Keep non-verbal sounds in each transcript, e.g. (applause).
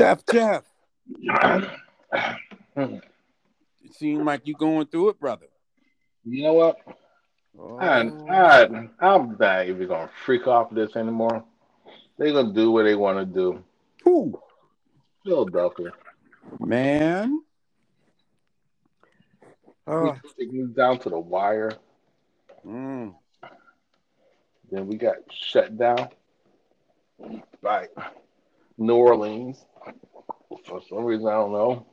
Def Jeff. (clears throat) it seems like you're going through it, brother. You know what? Oh. I, I, I'm not even gonna freak off this anymore. They're gonna do what they want to do. Who? Philadelphia. Man. Oh. Uh, down to the wire. Mm. Then we got shut down by New Orleans. For some reason, I don't know.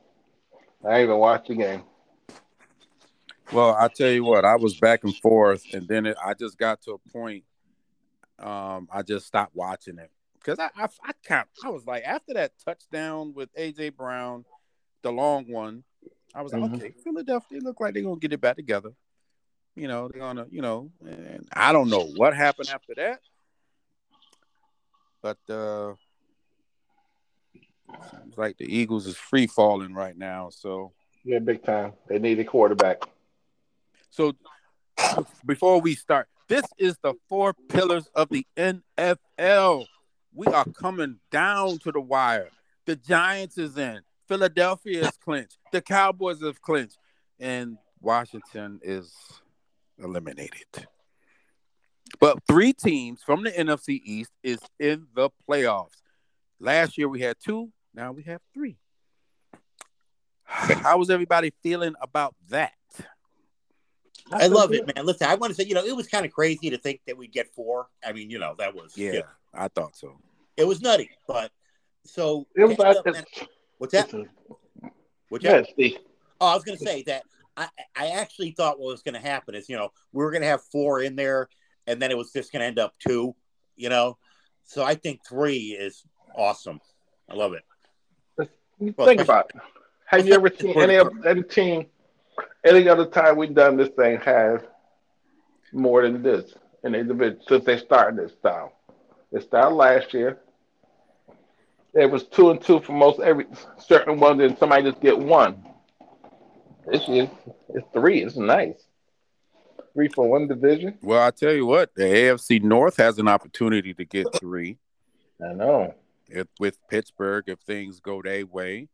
I even watched the game. Well, I tell you what, I was back and forth, and then it, I just got to a point. Um, I just stopped watching it because I, I, I kind I was like after that touchdown with AJ Brown, the long one, I was like, mm-hmm. okay, Philadelphia look like they're gonna get it back together. You know, they're gonna, you know, and I don't know what happened after that, but uh seems like the Eagles is free falling right now. So yeah, big time. They need a quarterback. So before we start, this is the four pillars of the NFL. We are coming down to the wire. The Giants is in. Philadelphia is clinched. The Cowboys have clinched. And Washington is eliminated. But three teams from the NFC East is in the playoffs. Last year we had two, now we have three. How was everybody feeling about that? I love it, man. Listen, I want to say, you know, it was kind of crazy to think that we'd get four. I mean, you know, that was yeah, yeah. I thought so. It was nutty, but so it was up, what's that? What's that? Oh, I was going to say that I, I actually thought what was going to happen is, you know, we were going to have four in there, and then it was just going to end up two, you know. So I think three is awesome. I love it. Well, Think about it. Have you ever seen any any team any other time we've done this thing has more than this in the division since they started this style. They started last year. It was two and two for most every certain ones, and somebody just get one. This year it's three. It's nice. Three for one division. Well, I tell you what, the AFC North has an opportunity to get three. I know. If with Pittsburgh, if things go their way,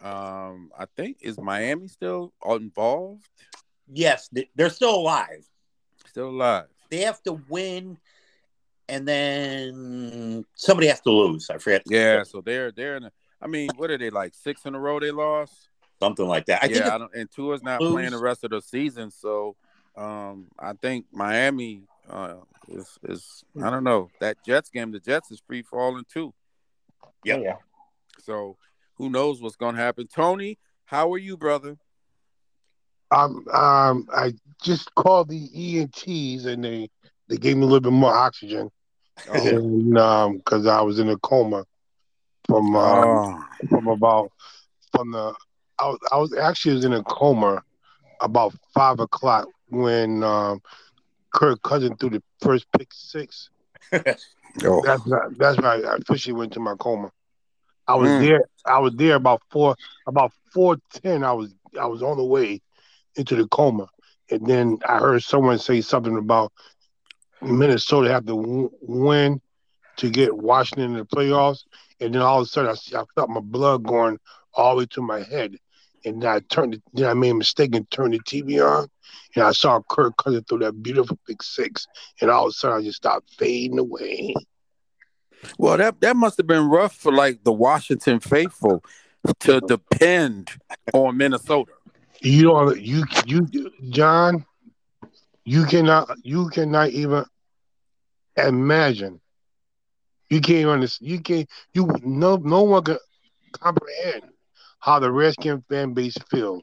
um, I think is Miami still involved? Yes, they're still alive. Still alive. They have to win, and then somebody has to lose. I forget. Yeah, so they're they're in. A, I mean, what are they like six in a row? They lost something like that. I yeah, think I don't, and Tua's not lose. playing the rest of the season, so um, I think Miami uh, is is I don't know that Jets game. The Jets is free falling too. Yep. Yeah. So who knows what's going to happen? Tony, how are you, brother? Um, um, I just called the ENTs and they they gave me a little bit more oxygen, oh. and um, because I was in a coma from um, oh. from about from the I was, I was actually was in a coma about five o'clock when um, Kirk Cousin threw the first pick six. (laughs) oh. That's that's right. I officially went to my coma. I was mm. there. I was there about four about four ten. I was I was on the way into the coma, and then I heard someone say something about Minnesota have to w- win to get Washington in the playoffs, and then all of a sudden I, I felt my blood going all the way to my head, and I turned. Then I made a mistake and turned the TV on, and I saw Kirk Cousins threw that beautiful big six, and all of a sudden I just stopped fading away. Well, that that must have been rough for like the Washington faithful to depend on Minnesota. You don't you you John, you cannot you cannot even imagine. You can't understand. You can't. You no no one can comprehend how the Redskin fan base feels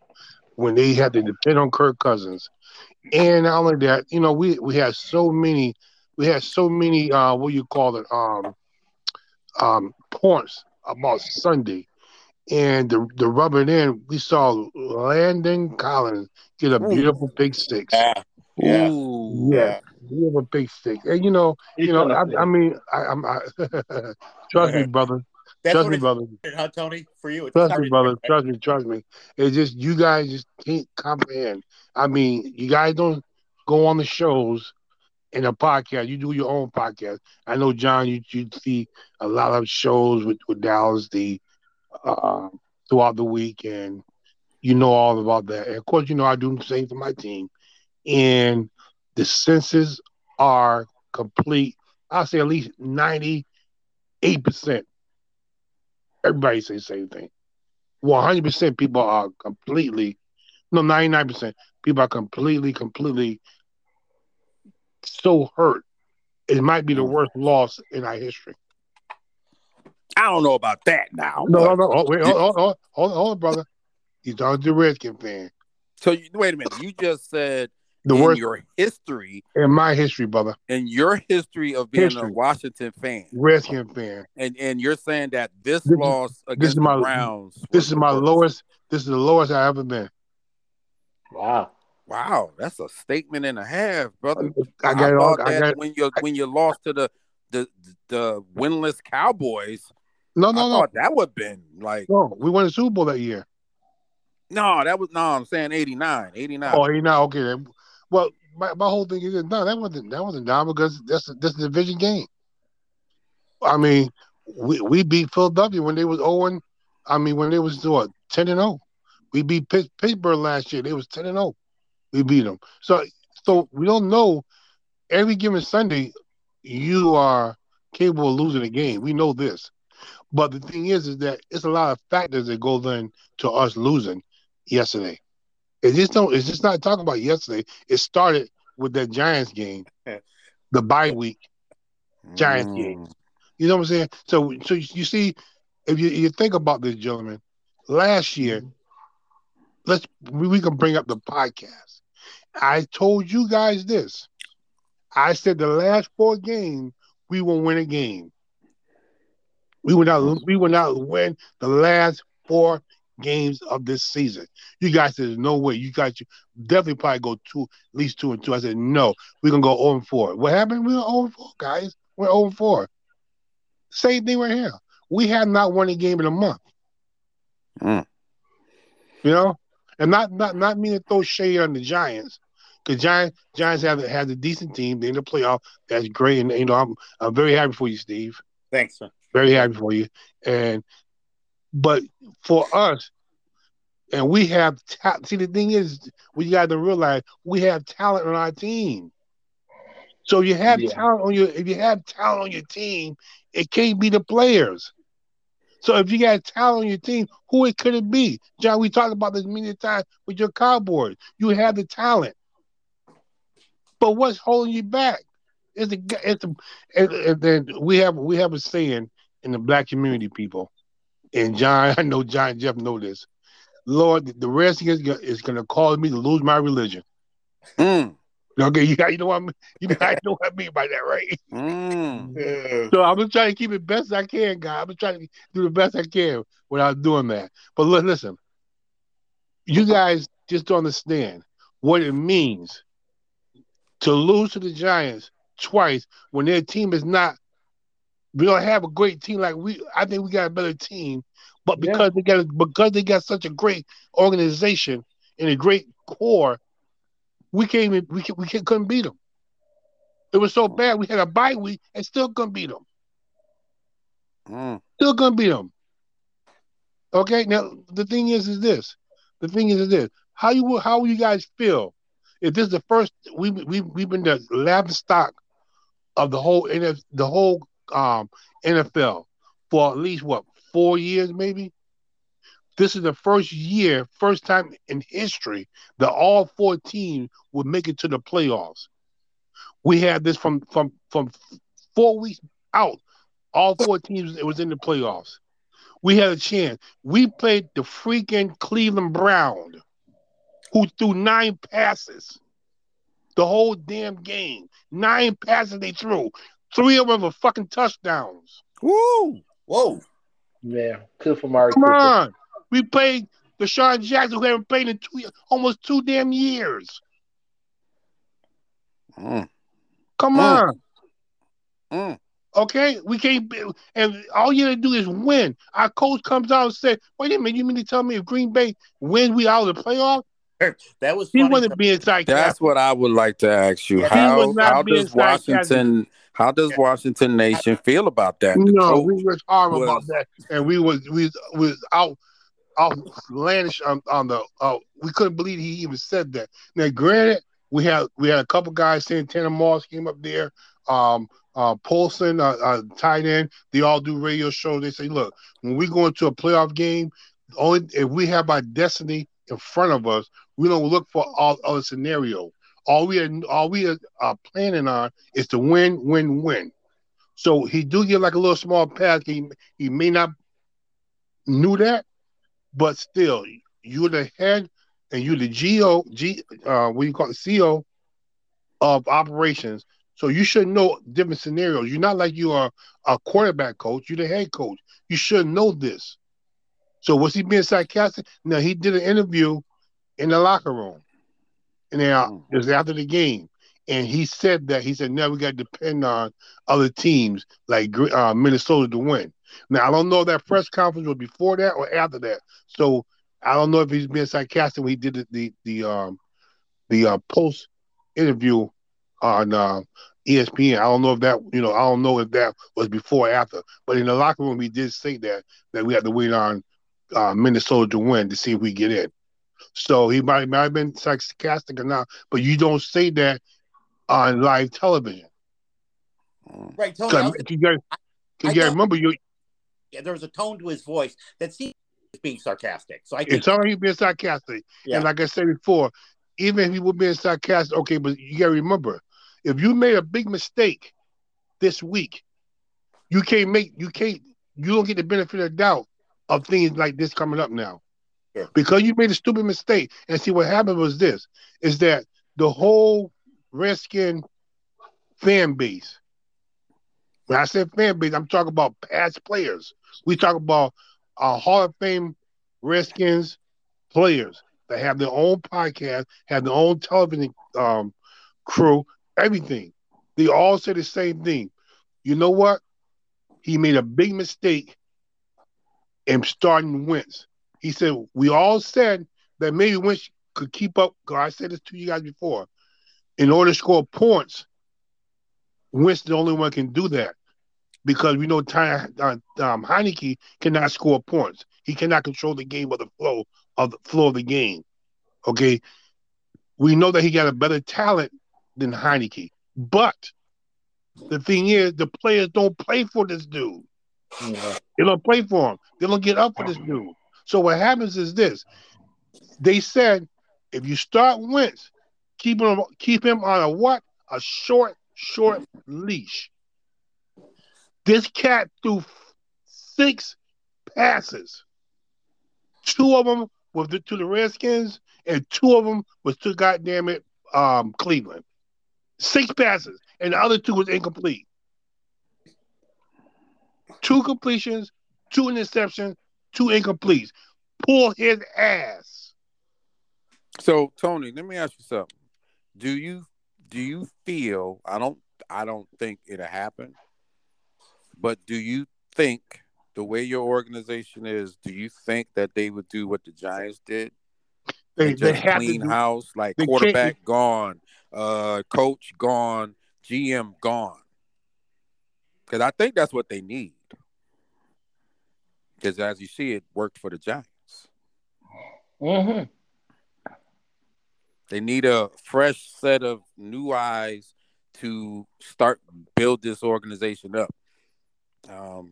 when they have to depend on Kirk Cousins. And not only that, you know, we we have so many we had so many uh what you call it um um, points about Sunday. And the the rubber in, we saw Landon Collins get a beautiful big six. Yeah. Yeah. Ooh, yeah. Beautiful big stick. And you know, you know, I, I, mean, I, am (laughs) trust me, brother. That's trust me, brother. Huh, Tony? For you, trust me, brother. Trust me, trust me. It's just you guys just can't comprehend. I mean, you guys don't go on the shows in a podcast. You do your own podcast. I know, John. You you see a lot of shows with, with Dallas, the uh, throughout the week, and you know all about that. And of course, you know I do the same for my team, and the senses are complete. I'll say at least ninety eight percent. Everybody say the same thing. One hundred percent people are completely, no ninety nine percent people are completely, completely so hurt. It might be the mm. worst loss in our history. I don't know about that now. No, no, no. Oh, wait, hold, hold, hold, brother. You talking to the Redskin fan. So you, wait a minute. You just said The in worst your history, in my history, brother. in your history of being History. a Washington fan, Redskin fan. and and you're saying that this, This is- loss against is my- the Browns. This is my worst. lowest. This is the lowest I've ever been. Wow. Wow, that's a statement and a half, brother. I got it all. thought I that got when you when you lost to the the the winless Cowboys. no, I no, no, that would have been like no. We won the Super Bowl that year. no, that was no. I'm saying 89, 89. Oh, you know, okay. Well, my, my whole thing is no, that wasn't that wasn't down because that's a, that's a division game. I mean, we we beat Philadelphia when they was oh zero. I mean, when they was what ten and zero. We beat Pitt, Pittsburgh last year. They was ten and zero. We beat them. So so we don't know. Every given Sunday, you are capable of losing a game. We know this. But the thing is, is that it's a lot of factors that goes in to us losing yesterday. It just don't. It's just not talking about yesterday. It started with that Giants game, (laughs) the bye week. Giants Mm. game. You know what I'm saying? So, so you see, if you, you think about this, gentlemen, last year, let's we, we can bring up the podcast. I told you guys this. I said the last four games we will win a game. We will not. We will not win the last four games of this season. You guys said, no way. You guys should definitely probably go two, at least two and two. I said, no, we're gonna go 0 and 4. What happened? We're 0 and 4, guys. We're 0 and 4. Same thing right here. We have not won a game in a month. Mm. You know? And not not not mean to throw shade on the Giants. Because Giants Giants have have a decent team. They're in the playoff. That's great. And you know, I'm I'm very happy for you, Steve. Thanks. sir. Very happy for you. And but for us, and we have ta- see the thing is we got to realize we have talent on our team. So you have Yeah. talent on your if you have talent on your team, it can't be the players. So if you got talent on your team, who it could it be? John, we talked about this many times with your Cowboys. You have the talent, but what's holding you back? It's the it's the and, and then we have we have a saying in the black community, people. And John, (laughs) I know John and Jeff know this. Lord, the Redskins is going to cause me to lose my religion. Mm. Okay, (laughs) you, got- you know what I mean? You know, I know what I mean by that, right? Mm. (laughs) So I'm gonna try to keep it best I can, guys. I'm gonna try to do the best I can without doing that. But li- listen, you guys just don't understand what it means to lose to the Giants twice when their team is not. We don't have a great team like we. I think we got a better team, but Yeah. because they got because they got such a great organization and a great core, we can't even we can, we can, couldn't beat them. It was so bad we had a bye week and still couldn't beat them. Mm. Still couldn't beat them. Okay. Now the thing is, is this. The thing is, is this. How you how will you guys feel if this is the first we we we've been the laughing stock of the whole NF, the whole um NFL for at least what four years maybe. This is the first year, first time in history that all four teams would make it to the playoffs. We had this from from from four weeks out all four teams it was in the playoffs. We had a chance. We played the freaking Cleveland Brown, who threw nine passes the whole damn game. Nine passes they threw. Three of them were fucking touchdowns. Woo! Whoa. Yeah. Two for Mari Come Cooper. on. We played Deshaun Jackson, who haven't played in two, almost two damn years. Mm. Come Mm. on. Mm. Okay, we can't. Be, and all you gotta do is win. Our coach comes out and said, "Wait a minute, you mean to tell me if Green Bay wins, we out of the playoff?" (laughs) that was He funny. wasn't being sarcastic. That's what I would like to ask you. He how was not how being does Washington how does Washington Nation feel about that? The no, coach- we was hard about that, and we was we was, was out outlandish on, on the. Uh, we couldn't believe he even said that. Now, granted, we had we had a couple guys saying Tanner Moss came up there. Um, uh, Paulsen, uh, uh, tight end. They all do radio shows. They say, look, when we go into a playoff game, only if we have our destiny in front of us, we don't look for all other scenario. All we are, all we are uh, planning on is to win, win, win. So he do get like a little small pass. He he may not knew that, but still, you're the head and you're the GO G uh what you call it CO of operations. So you should know different scenarios. You're not like you are a quarterback coach. You're the head coach. You should know this. So was he being sarcastic? No, he did an interview in the locker room, and then uh, it was after the game, and he said that he said, "Now we got to depend on other teams like uh, Minnesota to win." Now I don't know if that press conference was before that or after that. So I don't know if he's being sarcastic when he did the the, the um the uh, post interview on uh, ESPN. I don't know if that you know I don't know if that was before or after. But in the locker room, he did say that that we had to wait on uh, Minnesota to win to see if we get in. So he might might have been sarcastic or not, but you don't say that on live television. right, Tony. I was- you guys, I you guys thought- remember you. yeah, there was a tone to his voice that seemed he was being sarcastic. So I think It's already being sarcastic. Yeah. And like I said before, even if he was being sarcastic, okay, but you gotta remember, if you made a big mistake this week, you can't make you can't you don't get the benefit of the doubt of things like this coming up now. Yeah. Because you made a stupid mistake. And see what happened was this is that the whole Redskin fan base. When I said fan base, I'm talking about past players. We talk about uh, Hall of Fame Redskins players that have their own podcast, have their own television um, crew, everything. They all say the same thing. You know what? He made a big mistake in starting Wentz. He said, We all said that maybe Wentz could keep up. I said this to you guys before. In order to score points, Wentz the only one can do that because we know Ty, uh, um, Heinicke cannot score points. He cannot control the game or the flow of the flow of the game. Okay, we know that he got a better talent than Heinicke, but the thing is, the players don't play for this dude. They don't play for him. They don't get up for this dude. So what happens is this: they said if you start Wentz, keep him keep him on a what? A short, short leash. This cat threw six passes. Two of them was to the Redskins, and two of them was to goddamn it, um, Cleveland. Six passes, and the other two was incomplete. Two completions, two interceptions, two incompletes. Pull his ass. So Tony, let me ask you something. Do you do you feel I don't I don't think it'll happen, but do you think the way your organization is, do you think that they would do what the Giants did? They, they just have clean to do, house, like can't- quarterback gone, uh, coach gone, GM gone. Because I think that's what they need. Because as you see, it worked for the Giants. Mm-hmm. They need a fresh set of new eyes to start build this organization up. Um,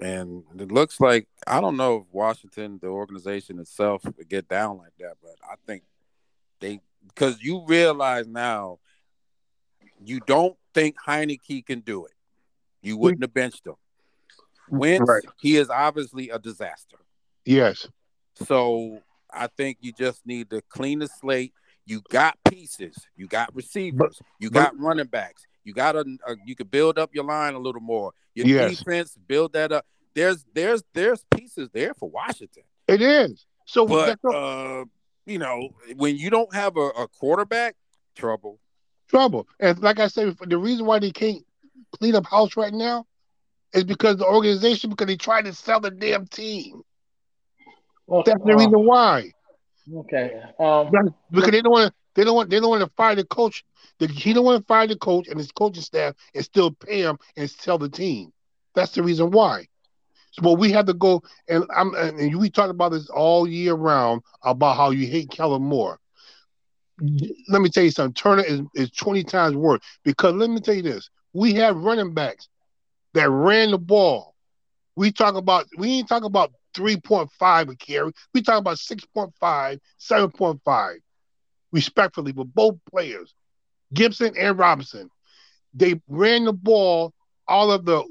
and it looks like I don't know if Washington, the organization itself, would get down like that, but I think they because you realize now you don't think Heinicke can do it. You wouldn't have benched him. Wentz, Right. he is obviously a disaster. Yes. So I think you just need to clean the slate. You got pieces. You got receivers. you but- got running backs. You got a, a. You could build up your line a little more. Your Yes. defense, build that up. There's there's there's pieces there for Washington. It is. So But uh, you know, when you don't have a, a quarterback, trouble. trouble. And like I said, the reason why they can't clean up house right now is because the organization, because they tried to sell the damn team. Well, That's the reason why. Okay. Um, because they don't want to. They don't want. They don't want to fire the coach. The, he don't want to fire the coach and his coaching staff and still pay him and sell the team. That's the reason why. So, but we have to go and I'm and we talked about this all year round about how you hate Kellen Moore. Let me tell you something. Turner is, is 20 times worse because let me tell you this. We have running backs that ran the ball. We talk about we ain't talking about 3.5 a carry. We talk about 6.5, 7.5, respectfully, for both players, Gibson and Robinson. They ran the ball all of the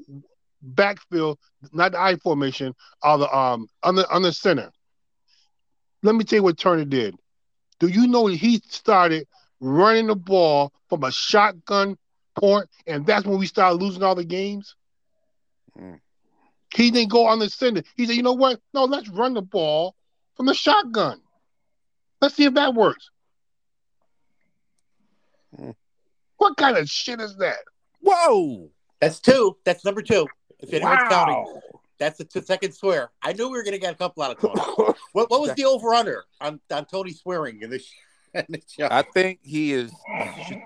backfield, not the I formation, all the um on the on the center. Let me tell you what Turner did. Do you know he started running the ball from a shotgun point, and that's when we started losing all the games? Mm. He didn't go on the center. He said, you know what? No, let's run the ball from the shotgun. Let's see if that works. Mm. What kind of shit is that? Whoa. That's two. That's number two. If anyone's wow. counting. That's the second swear. I knew we were going to get a couple out of Tony. (laughs) what, what was the over under on, on Tony swearing in this, (laughs) in this show? I think he is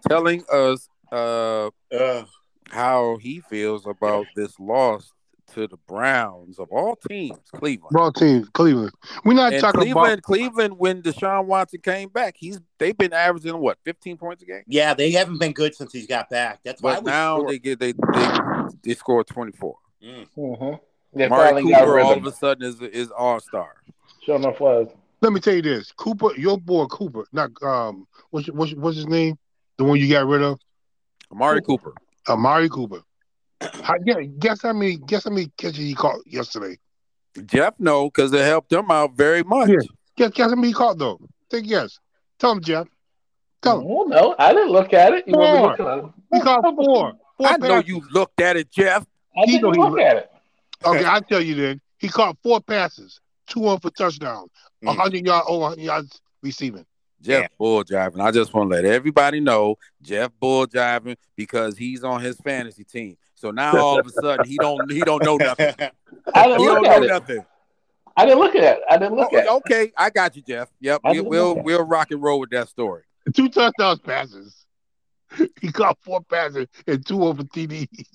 telling us uh, uh, how he feels about this loss to the Browns of all teams, Cleveland. All teams, Cleveland. We're not and talking Cleveland, about Cleveland. When Deshaun Watson came back, he's they've been averaging what fifteen points a game. Yeah, they haven't been good since he's got back. That's but why now they get they they they score twenty four. Mm. Mm-hmm. Amari Cooper all of a sudden is is all star. Sure enough was. Let me tell you this, Cooper, your boy Cooper, not um, what's what's what's his name? The one you got rid of? Amari Cooper. Amari Cooper. How, guess how many guess how many catches he caught yesterday? Jeff no, because it helped him out very much. Yeah. Guess, guess how many he caught though? Take a guess. Tell him, Jeff. Tell him. Oh no, I didn't look at it. You four. He caught four. four I know you looked at it, Jeff. I didn't he look at it. Okay, I'll tell you then. He caught four passes, two on for touchdowns, mm. 100 yards, over 100 yards receiving. Jeff yeah. bull jiving. I just want to let everybody know Jeff bull jiving because he's on his fantasy team. So now all of a sudden he don't he don't know (laughs) nothing. I didn't he look at it. Nothing. I didn't look at it. I didn't look oh, at it. Okay, I got you, Jeff. Yep, we, will we'll rock and roll with that story. Two touchdowns passes. (laughs) He caught four passes and two over TDs. (laughs)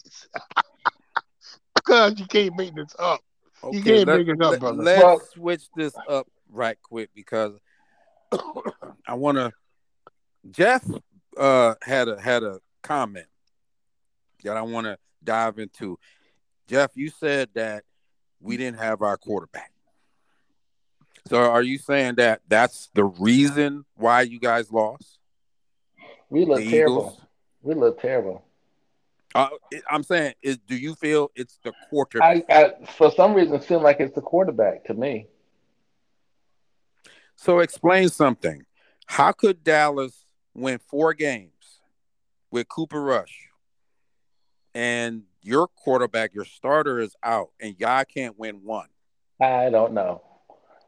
because you can't make this up. Okay, you can't let, make it up, brother. Let's well, switch this up right quick because (coughs) I want to. Jeff uh, had a had a comment that I want to dive into. Jeff, you said that we didn't have our quarterback. So are you saying that that's the reason why you guys lost? We look terrible. We look terrible. Uh, I'm saying, is do you feel it's the quarterback? I, I, for some reason, it seems like it's the quarterback to me. So explain something. How could Dallas win four games with Cooper Rush and your quarterback, your starter is out, and y'all can't win one? I don't know.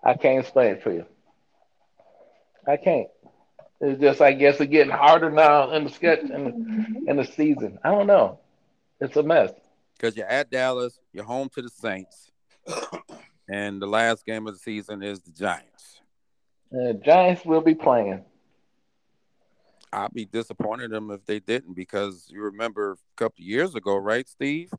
I can't explain it for you. I can't. It's just, I guess, it's getting harder now in the sketch in, in the season. I don't know. It's a mess. Because you're at Dallas, you're home to the Saints, and the last game of the season is the Giants. The Giants will be playing. I'd be disappointed them if they didn't because you remember a couple years ago, right, Steve?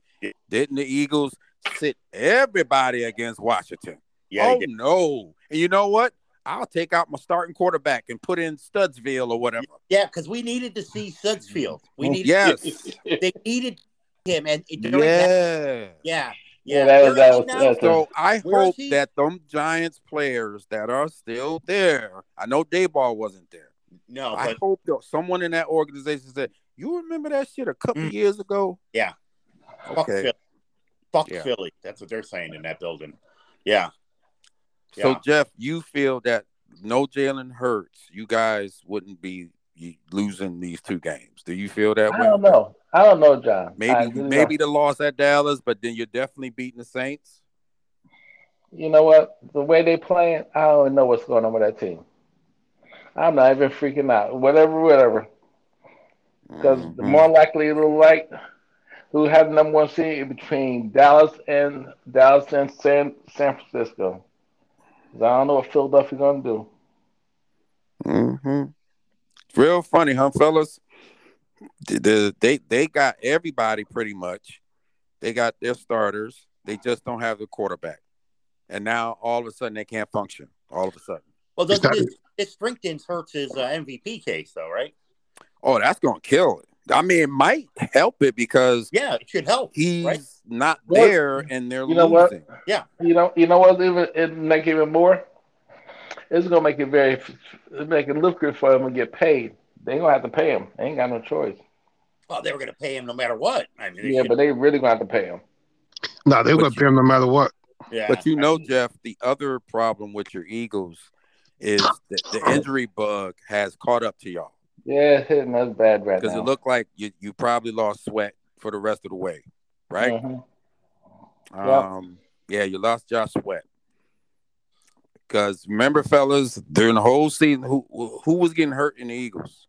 Didn't the Eagles sit everybody against Washington? Yeah. Oh no! And you know what? I'll take out my starting quarterback and put in Studsville or whatever. Yeah, because we needed to see Studesville. We oh, needed. Yes. they needed him, and yeah. That, yeah. Yeah, that was, that was, so I hope that them Giants players that are still there. I know Daboll wasn't there. No, I hope that someone in that organization said, "You remember that shit a couple mm, years ago?" Yeah. Okay. Fuck Philly. Fuck yeah. Philly. That's what they're saying in that building. Yeah. So. Jeff, you feel that no Jalen Hurts, you guys wouldn't be losing these two games. Do you feel that I way? I don't know. I don't know, John. Maybe maybe know. the loss at Dallas, but then you're definitely beating the Saints. You know what? The way they playing, I don't know what's going on with that team. I'm not even freaking out. Whatever, whatever. Because mm-hmm. the more likely it'll like who have number one seed between Dallas and Dallas and San San Francisco. I don't know what Philadelphia's gonna do. Mm-hmm. Real funny, huh, fellas? The, the- they they got everybody pretty much. They got their starters. They just don't have the quarterback. And now all of a sudden they can't function. All of a sudden. Well, doesn't It's this, this strengthens hurts his uh, MVP case, though, right? Oh, that's gonna kill it. I mean, it might help it because Yeah, it should help. he's Right. not Well, there and they're you know what? losing. You know, you know what? Even it make even more. It's gonna make it very, it make it lucrative for them to get paid. They ain't gonna have to pay him. They ain't got no choice. Well, they were going to pay him no matter what. I mean, Yeah, should- but they really gonna have to pay him. No, they're But gonna you- pay him no matter what. yeah. But you know, Jeff, the other problem with your Eagles is that the injury bug has caught up to y'all Yeah, it's hitting us bad right now. because it looked like you, you probably lost Sweat for the rest of the way, right? Mhm. Um, yeah, you lost Josh Sweat. Because remember, fellas, during the whole season, who who was getting hurt in the Eagles?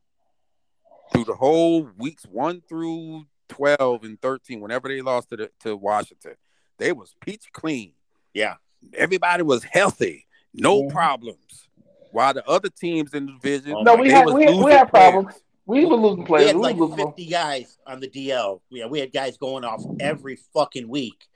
Through the whole weeks one through twelve and thirteen, whenever they lost to the, to Washington, they was peach clean. Yeah. everybody was healthy, no Mhm. problems. While the other teams in the division, No, we had was we, we losing had players. problems. We were losing players we players. had We like were losing. 50 guys on the DL. Yeah, we had guys going off every fucking week,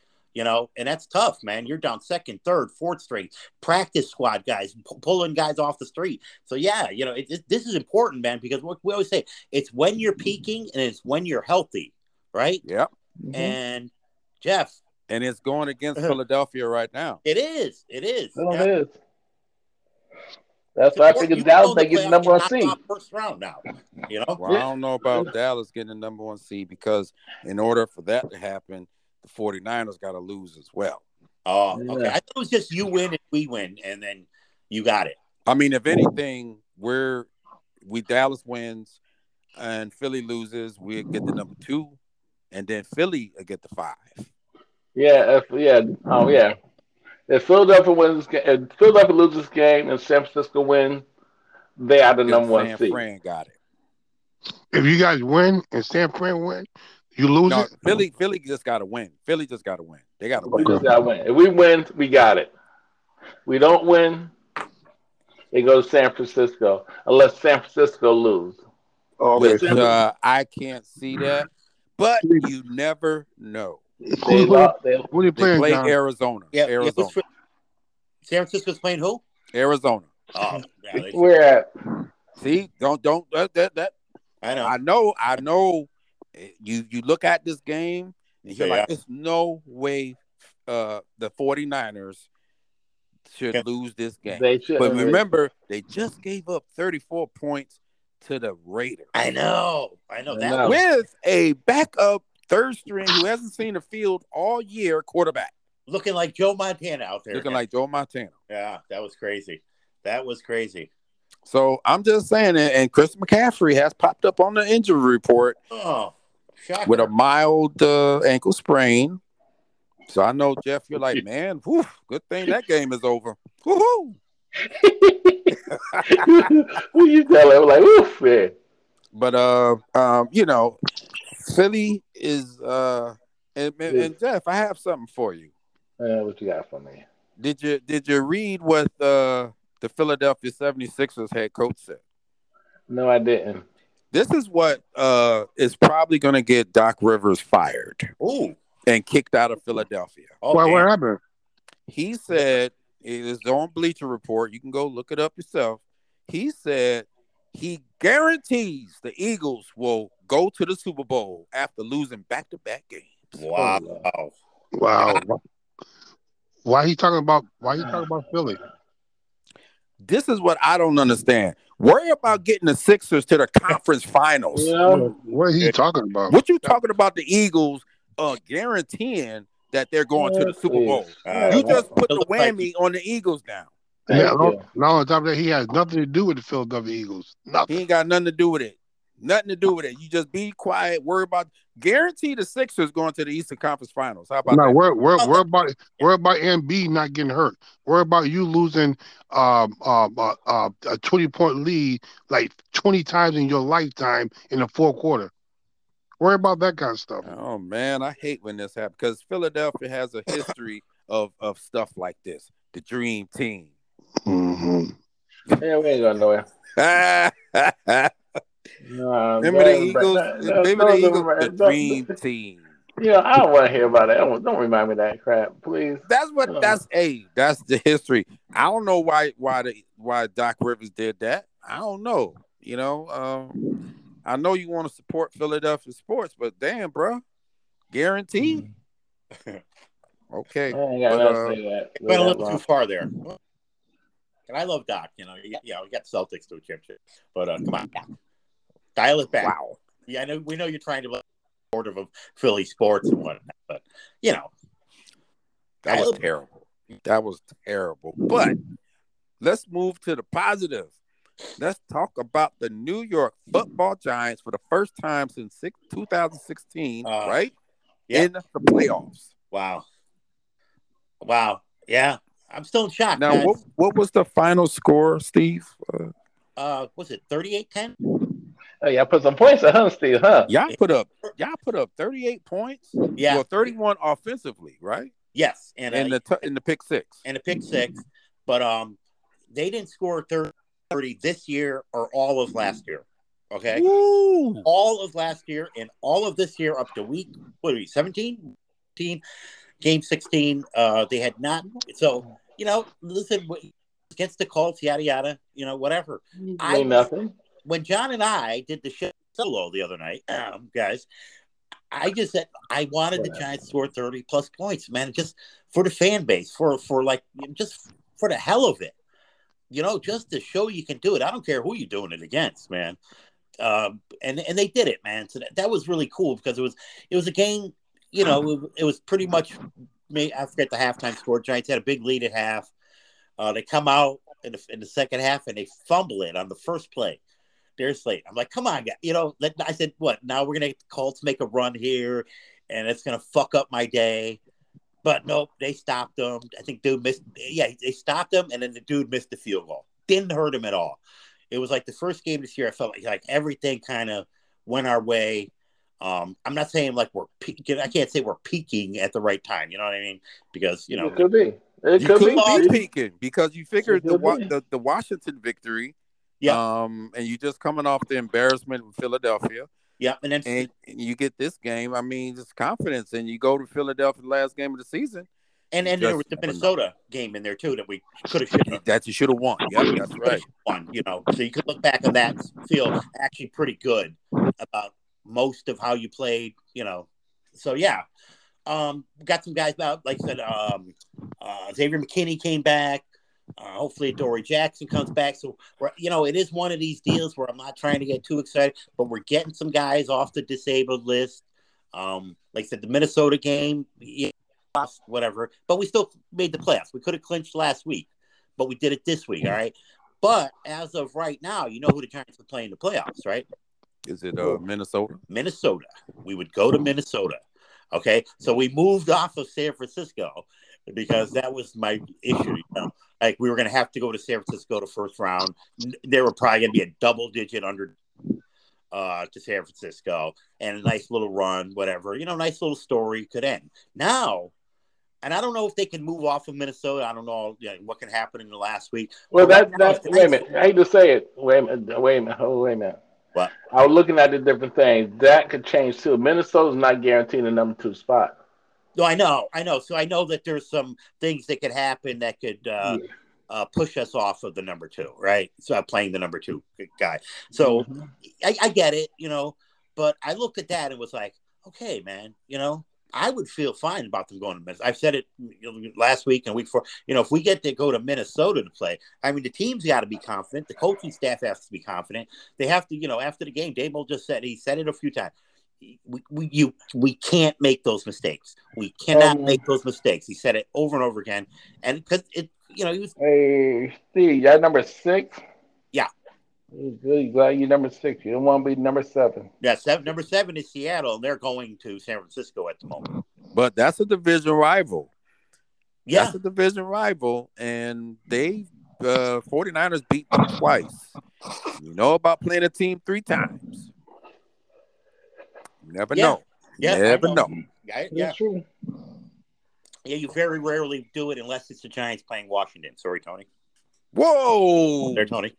you know, and that's tough, man. You're down second, third, fourth string, practice squad guys, pu- pulling guys off the street. So, yeah, you know, it, it- this is important, man, because what we always say it's when you're peaking and it's when you're healthy, right? Yep, Mhm. And Jeff, and it's going against Uh-huh. Philadelphia right now. it is. It is. That's what Yeah. it is. That's why I think figured go Dallas in the get the number one seed. First round now, you know? Well, I don't know about Dallas getting the number one seed because in order for that to happen, the 49ers got to lose as well. Oh, Yeah. okay. I thought it was just you win and we win, and then you got it. I mean, if anything, we're we Dallas wins and Philly loses, we get the number two, and then Philly will get the five. Yeah, if, yeah, oh yeah. If Philadelphia wins, this if Philadelphia loses this game and San Francisco wins, they are the Because number one San seed. Fran got it. If you guys win and San Fran win, you lose No, it. Philly, Philly just got to win. Philly just got to win. They got to win. just gotta win. If we win, we got it. We don't win, it goes to San Francisco unless San Francisco lose. Oh, Which uh, I can't see that, but you never know. They, Who, who, lo- they, who they They playing, play John? Arizona. Yeah, yeah, Arizona. who's for- San Francisco's playing who? Arizona. Oh, yeah, they, we're at See, don't don't that that, that I know. I know, I know. You you look at this game and you're Yeah. like, there's no way uh the 49ers should Yeah. lose this game. they should. but remember, they just gave up 34 points to the Raiders I know. I know I that. know. with a backup third string who hasn't seen the field all year quarterback, Looking like Joe Montana out there. looking like Joe Montana. yeah, that was crazy. That was crazy. So I'm just saying, and- and Chris McCaffrey has popped up on the injury report Oh, shocker. with a mild uh, ankle sprain. So I know Jeff, you're like, (laughs) man, whew, good thing that game is over. Woohoo! (laughs) Who you tell him like, oof, man. But uh, um, you know, Philly is uh, and, and, and Jeff, I have something for you. Uh, what you got for me? Did you did you read what uh, the Philadelphia 76ers head coach said? No, I didn't. This is what uh, is probably going to get Doc Rivers fired Ooh. and kicked out of Philadelphia. Oh, Why, damn. what happened? He said it is on Bleacher Report. You can go look it up yourself. He said he guarantees the Eagles will go to the Super Bowl after losing back to back games. Wow. Wow. Why he talking about? Why he talking about Philly? This is what I don't understand. Worry about getting the Sixers to the conference finals. You know? What are you talking about? What you talking about the Eagles uh guaranteeing that they're going to the Super Bowl? Uh, You just put the whammy on the Eagles now. Yeah, you. no, no, on top of that, he has nothing to do with the Philadelphia Eagles. Nothing. He ain't got nothing to do with it. Nothing to do with it. You just be quiet. Worry about guarantee the Sixers going to the Eastern Conference Finals. How about No, that? we're we're we're about we're about Embiid not getting hurt. We're about you losing um um uh, uh, a twenty point lead like twenty times in your lifetime in the fourth quarter. Worry about that kind of stuff. Oh man, I hate when this happens because Philadelphia has a history of of stuff like this. The dream team. hmm Yeah, we ain't going nowhere. (laughs) No, Remember that- the Eagles? that- that- Remember the Eagles? my- The dream team. Yeah, I don't want to hear about that. Don't, don't remind me of that crap, please. That's what. Uh. That's a. That's the history. I don't know why. Why the why Doc Rivers did that. I don't know. You know. Um, I know you want to support Philadelphia sports, but damn, bro, guaranteed. (laughs) okay. I ain't But, uh, say that. Went a little wrong. too far there. And I love Doc. You know, you, you we got Celtics to a championship, but uh, come on, Doc. Dial it back. Wow. Yeah, I know. We know you're trying to be supportive of Philly sports and whatnot, but you know, That was terrible. That was terrible. But let's move to the positive. Let's talk about the New York Football Giants for the first time since six, 2016, Uh, right? yeah. In the playoffs. wow, wow, yeah. I'm still in shock. Now, guys. what, what was the final score, Steve? Uh, uh, was it 38-10? Oh, yeah, put some points at (laughs) huh, Steve, huh? y'all put up y'all put up 38 points. Yeah. Well, 31 offensively, right? Yes, and In uh, the in the pick six. and a pick six, but um, they didn't score 30 this year or all of last year. Okay, Woo! all of last year and all of this year up to week what are we 17 17 game 16 uh they had not so you know listen against the colts yada yada you know whatever I- Ain't nothing. When john and i did the show solo the other night um, (clears throat) guys i just said i wanted the giants to score 30 plus points man just for the fan base for for like just for the hell of it you know just to show you can do it i don't care who you're doing it against man um, and and they did it, man. So that, that was really cool because it was it was a game. You know, it, it was pretty much. me- I forget the halftime score. Giants had a big lead at half. Uh, they come out in the, in the second half and they fumble it on the first play. There's late. I'm like, come on, guys. You know, let, I said, what? Now we're gonna get the Colts make a run here, and it's gonna fuck up my day. But nope, they stopped them. I think dude missed. Yeah, they stopped them, and then the dude missed the field goal. Didn't hurt him at all it was like the first game this year. I felt like, like everything kind of went our way. Um, I'm not saying like we're peaking. I can't say we're peaking at the right time. You know what I mean? Because you know, it could be. It You could, could be. be peaking because you figured the, be. the the Washington victory. Yeah. Um, and you just coming off the embarrassment with Philadelphia, yeah. And then and, and you get this game. I mean, just confidence, and you go to Philadelphia the last game of the season. and then there was the just never know. Minnesota game in there too that we could have should have That you should have won. Yeah, that's right. won. You know, so you could look back on that and feel actually pretty good about most of how you played. You know, so yeah. Um, got some guys out, like I said, um, uh, Xavier McKinney came back. Uh, hopefully, Dory Jackson comes back. So, you know, it is one of these deals where I'm not trying to get too excited, but we're getting some guys off the disabled list. Um, like I said, the Minnesota game, yeah, lost, whatever, but we still made the playoffs. We could have clinched last week, but we did it this week. All right. But as of right now, you know who the Giants are playing in the playoffs, right? Is it uh, Minnesota? Minnesota. We would go to Minnesota. Okay, so we moved off of San Francisco because that was my issue. You know? Like we were going to have to go to San Francisco to first round. They were probably going to be a double digit under uh, to San Francisco and a nice little run, whatever. You know, nice little story could end. Now, and I don't know if they can move off of Minnesota. I don't know you know, what can happen in the last week. Well, that that wait a minute. I hate to say it. Wait a minute. Wait a minute. Oh, wait a minute. What? I was looking at the different things. That could change too. Minnesota's not guaranteeing the number two spot. No, I know, I know. So I know that there's some things that could happen that could uh, Yeah. uh, push us off of the number two, right? So I'm playing the number two guy. So Mm-hmm. I, I get it, you know, but I looked at that and was like, okay, man, you know, I would feel fine about them going to Minnesota. I've said it last week and week before. You know, if we get to go to Minnesota to play, I mean, the team's got to be confident. The coaching staff has to be confident. They have to, you know, after the game, Daboll just said he said it a few times. We, we you we can't make those mistakes. We cannot Um, make those mistakes. He said it over and over again, and because it, you know, he was Hey, Steve, y'all number six? Yeah. Good. Glad you're number six. You don't want to be number seven. yeah. Seven, number seven is Seattle, and they're going to San Francisco at the moment. But that's a division rival. Yeah, That's a division rival, and they uh 49ers beat them twice. You know about playing a team three times. You never Yeah. know. yeah, I never know. Yeah, yeah, That's true. yeah. You very rarely do it unless it's the Giants playing Washington. Sorry, Tony. Whoa! There, Tony.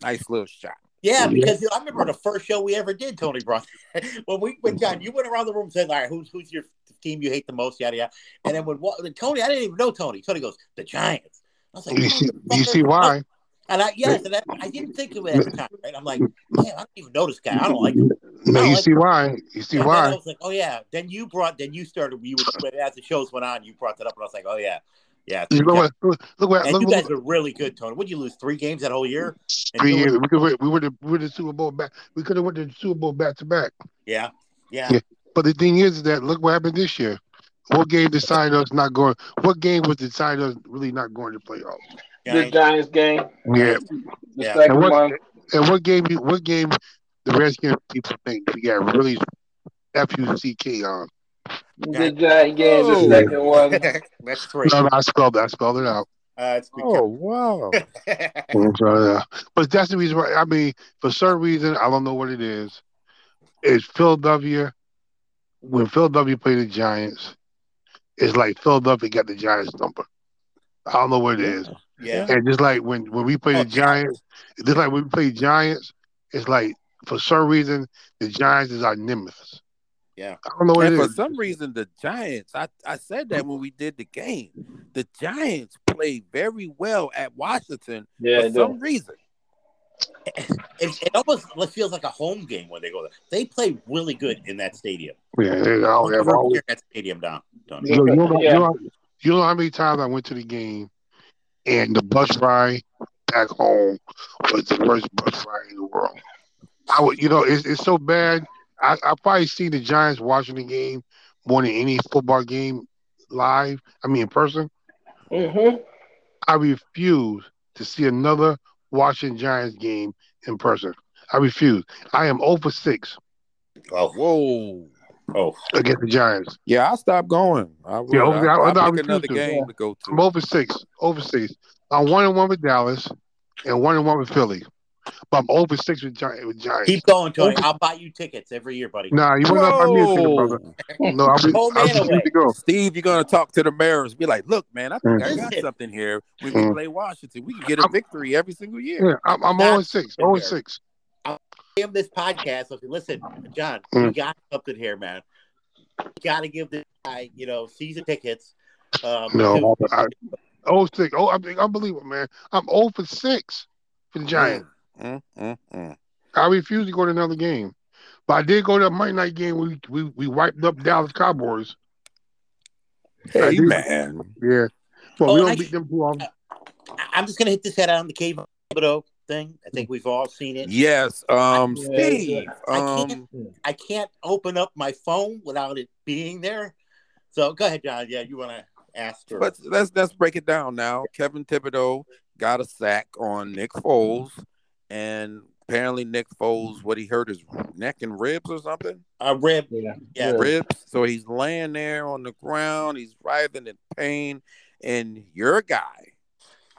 Nice little shot. Yeah, because you know, I remember the first show we ever did, Tony brought. (laughs) when we when John, you went around the room and said, "All right, who's who's your team you hate the most?" Yada yada. And then when when Tony, I didn't even know Tony. Tony goes, "The Giants." I was like, You see, you see why? And I yes, and I, I didn't think of it at the time. Right? I'm like, man, I don't even know this guy. I don't like him. No, you like see why? You see And then I was like, oh yeah. Then you brought. Then you started. You would as the shows went on, you brought that up, and I was like, oh yeah, yeah. Look what, look, look what, And look you what guys are really good, Tony. Would you lose three games that whole year? Three years. We could we would have we would have Super Bowl back. We could have went to the Super Bowl back to back. Yeah, yeah. Yeah. But the thing is that look what happened this year. What game decided us not going? What game was decided us really not going to playoffs? yeah. The Giants game, Yeah. the Yeah. second And what- one. And what game? you- What game? The Redskins people think we got really F U C K on. The Giant game, Oh. the second one. (laughs) That's three. No, no, I spelled that. I spelled it out. Uh, it's. Oh wow! (laughs) But that's the reason why. I mean, for some reason, I don't know what it is. It's Philadelphia. When Philadelphia played the Giants, it's like Philadelphia got the Giants number. I don't know what it is. yeah. And just like when, when we play Oh, the Giants, just like when we play Giants, it's like for some reason the Giants is our nemesis. Yeah. I don't know what And it for is. some reason, the Giants. I I said that when we did the game. The Giants played very well at Washington Yeah, for some reason. It, it almost feels like a home game when they go there. They play really good in that stadium. Yeah, they all have Tear always that stadium down. Tony. You know, you, know, Yeah. you, know, you know how many times I went to the game and the bus ride back home was the worst bus ride in the world. I would, you know, it's, it's so bad. I, I probably seen the Giants watching the game more than any football game live. I mean, in person. Mm-hmm. I refuse to see another Washington Giants game in person. I refuse. I am over six Oh, Whoa! oh, against the Giants. Yeah, I stopped going. I would. Yeah, I, okay, I- I'll I pick another to. game to go to. I'm over six. Over six. I'm one and one with Dallas and one and one with Philly. But I'm over six with, Gi- with Giants. keep going, Tony. I'll buy you tickets every year, buddy. nah, you want to buy me a ticket, brother. No, I was, Home I was and just away. to go. Steve, you're gonna talk to the mayors. Be like, look, man, I think I got something here. When we Mm. play Washington, we can get a victory every single year. Yeah, I'm, I'm Not on six. in On there. six. Give this podcast. Okay, listen, John, Mm. you got something here, man. You got to give this guy, you know, season tickets. Um, No, to- I, oh six. Oh, I'm unbelievable, man. I'm over six for the Giants. Mm, mm, mm. I refuse to go to another game. But I did go to a Monday night game. We we, we wiped up Dallas Cowboys. I Hey, did. man. Yeah. Well, Oh, we don't I beat sh- them too often. I- I'm just gonna hit this head on the cave Thibodeaux thing. I think we've all seen it. Yes, um, Yeah, Steve. I Um, can't- I can't open up my phone without it being there. So go ahead, John. Yeah, you want to ask her? But let's let's break it down now. Kayvon Thibodeaux got a sack on Nick Foles, and apparently Nick Foles, what he hurt his neck and ribs or something. a rib. Yeah. Yeah. Ribs. So he's laying there on the ground. He's writhing in pain, and your guy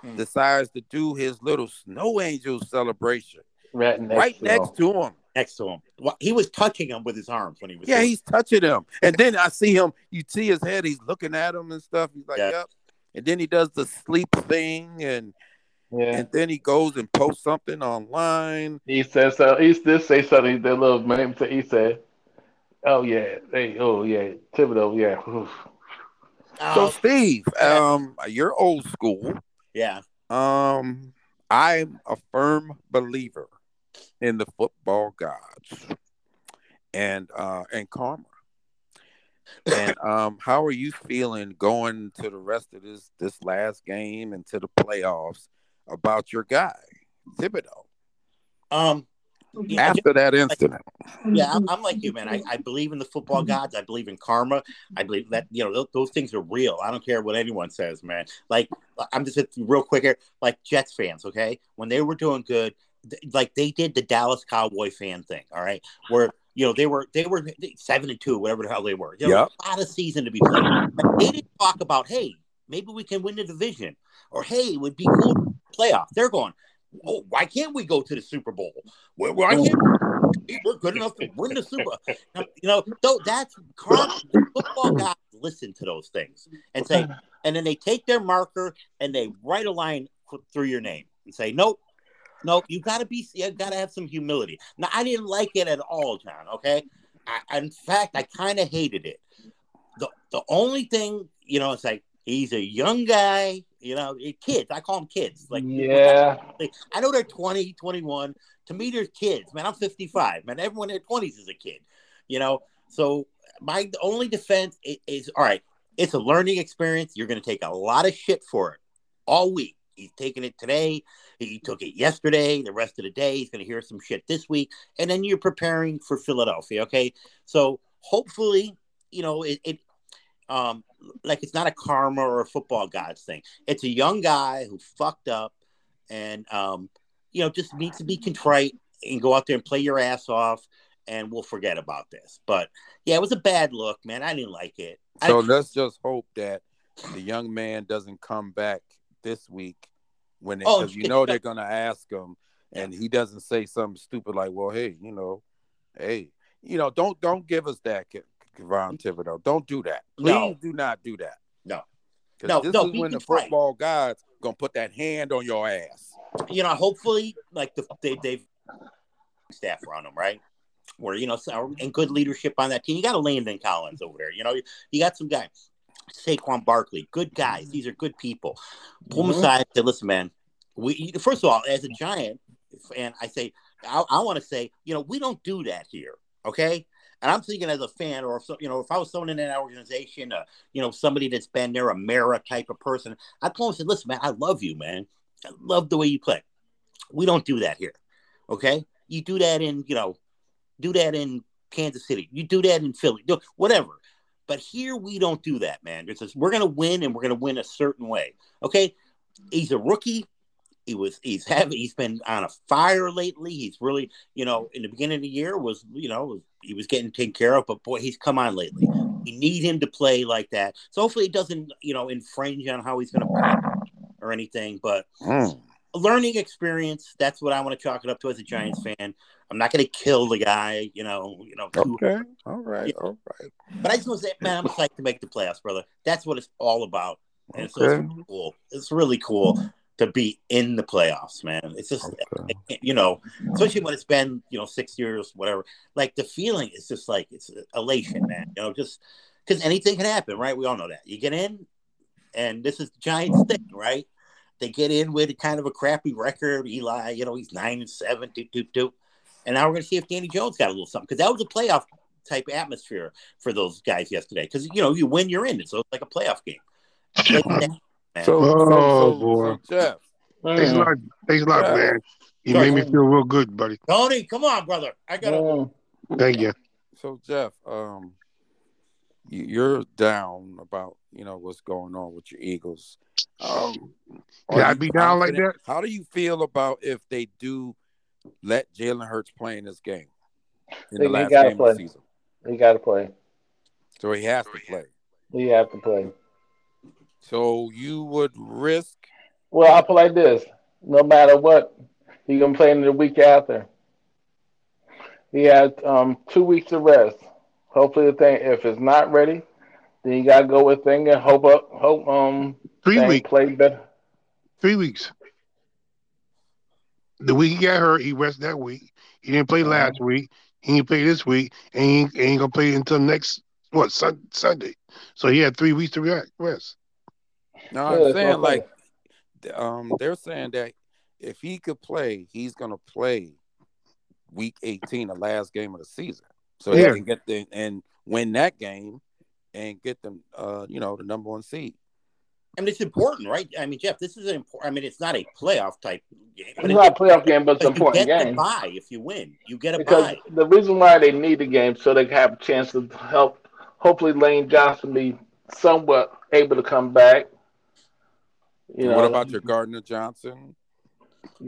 Hmm. decides to do his little snow angel celebration Right next, right to next him. to him. next to him. Well, he was touching him with his arms when he was. Yeah, doing- he's touching him. And then I see him, you see his head, he's looking at him and stuff. He's like, Yeah. yep. And then he does the sleep thing and Yeah. and then he goes and posts something online. He says so. He did say something. That little man. He said, "Oh yeah, hey, oh yeah, Thibodeaux, yeah." Oof. So Oh, Steve, um, you're old school. yeah. Um, I'm a firm believer in the football gods and uh and karma. And (laughs) um, how are you feeling going to the rest of this this last game and to the playoffs about your guy Thibodeaux Um. Yeah, after that incident? yeah I'm, I'm like you, man. I, I believe in the football gods. I believe in karma. I believe that you know those, those things are real. I don't care what anyone says, man. Like I'm just real quick here. Like Jets fans, okay, when they were doing good, th- like they did the Dallas Cowboy fan thing. All right, where you know they were they were seven and two, whatever the hell they were. You know, Yep. a lot of season to be played. But they didn't talk about hey, maybe we can win the division, or hey, it would be cool to playoff. They're going. Oh, why can't we go to the Super Bowl? Why, why can't we? (laughs) we're good enough to win the Super? Now, You know, though that's football (laughs) guys listen to those things and say, and then they take their marker and they write a line through your name. and say, nope, nope. You got to be, you got to have some humility. Now, I didn't like it at all, John. Okay, I, in fact, I kind of hated it. The the only thing, you know, it's like he's a young guy. You know, kids. I call them kids. Like, yeah, Like, I know they're 20, 21. To me, they're kids. Man, I'm 55. Man, everyone in their 20s is a kid. You know, so my only defense is, is all right. It's a learning experience. You're going to take a lot of shit for it all week. He's taking it today. He took it yesterday. The rest of the day, he's going to hear some shit this week, and then you're preparing for Philadelphia. Okay, so hopefully, you know, it, it um, like it's not a karma or a football gods thing. It's a young guy who fucked up, and um, you know, just needs to be contrite and go out there and play your ass off, and we'll forget about this. But yeah, it was a bad look, man. I didn't like it. So I, let's just hope that the young man doesn't come back this week when Oh, because you know they're gonna ask him, and he doesn't say something stupid like, "Well, hey, you know, hey, you know, don't don't give us that, Kayvon Thibodeaux. Don't do that. Please No. do not do that. No. No, this no, is when the football guys gonna put that hand on your ass. you know, hopefully, like the they they've staff around them, right? Where you know, and good leadership on that team. You got a Landon Collins over there. You know, you got some guys, Saquon Barkley, good guys. These are good people. Pull them Mhm. aside. Say, listen, man. We first of all, as a Giant and I say, I, I want to say, you know, we don't do that here. Okay. And I'm thinking as a fan, or if you know, if I was someone in that organization, uh, you know, somebody that's been there, a Mara type of person, I'd call and say, listen, man, I love you, man. I love the way you play. We don't do that here. Okay. You do that in, you know, do that in Kansas City. You do that in Philly, do, whatever. But here we don't do that, man. It's just, we're going to win and we're going to win a certain way. Okay. He's a rookie. He was, he's having, he's been on a fire lately. He's really, you know, in the beginning of the year was, you know, he was getting taken care of, but boy, he's come on lately. We need him to play like that. So hopefully it doesn't, you know, infringe on how he's going to play or anything. But Mm. a learning experience. That's what I want to chalk it up to as a Giants fan. I'm not going to kill the guy, you know, you know. too- Okay. All right. All right. But I just want to say, man, I'm excited to make the playoffs, brother. That's what it's all about. And Okay. it's cool. It's really cool to be in the playoffs, man. It's just, Okay. you know, especially when it's been, you know, six years, whatever. Like the feeling is just like it's elation, man. You know, just because anything can happen, right? We all know that. You get in, and this is the Giants thing, right? They get in with kind of a crappy record. Eli, you know, he's nine and seven, doop, doop, doop. And now we're going to see if Danny Jones got a little something because that was a playoff type atmosphere for those guys yesterday. Because you know, you win, you're in. So it's like a playoff game. (laughs) Like that, man. So, so, Oh, so, boy. so, Jeff, Thanks a lot. Thanks a lot, Yeah. man. You Sorry. made me feel real good, buddy. Tony, come on, brother. I got to. Mm. Thank you. so Jeff, um, you- you're down about you know what's going on with your Eagles. Um, are Yeah, I'd be down like confident? How do you feel about if they do let Jalen Hurts play in this game in Think the he last gotta game play. of the season? He got to play. So he has to play. He have to play. So you would risk. Well, I put like this: no matter what, he gonna play in the week after. He had um, two weeks of rest. Hopefully, the thing if it's not ready, then you gotta go with thing and hope up, hope um Three weeks. play better. Three weeks. The week he got hurt, he rest that week. He didn't play last week. He didn't play this week, and he ain't, ain't gonna play until next what sun, Sunday. So he had three weeks to react, rest. No, I'm that's saying what I'm like, um, they're saying that if he could play, he's gonna play week 18, the last game of the season, so Yeah. he can get the and win that game and get them, uh, you know, the number one seed. I mean, it's important, right? I mean, Jeff, this is an important. I mean, it's not a playoff type game, It's but not a playoff game, but it's but an you important get game bye if you win. You get a because bye. the reason why they need the game so they can have a chance to help. Hopefully, Lane Johnson be somewhat able to come back. You know, what about your Gardner Johnson?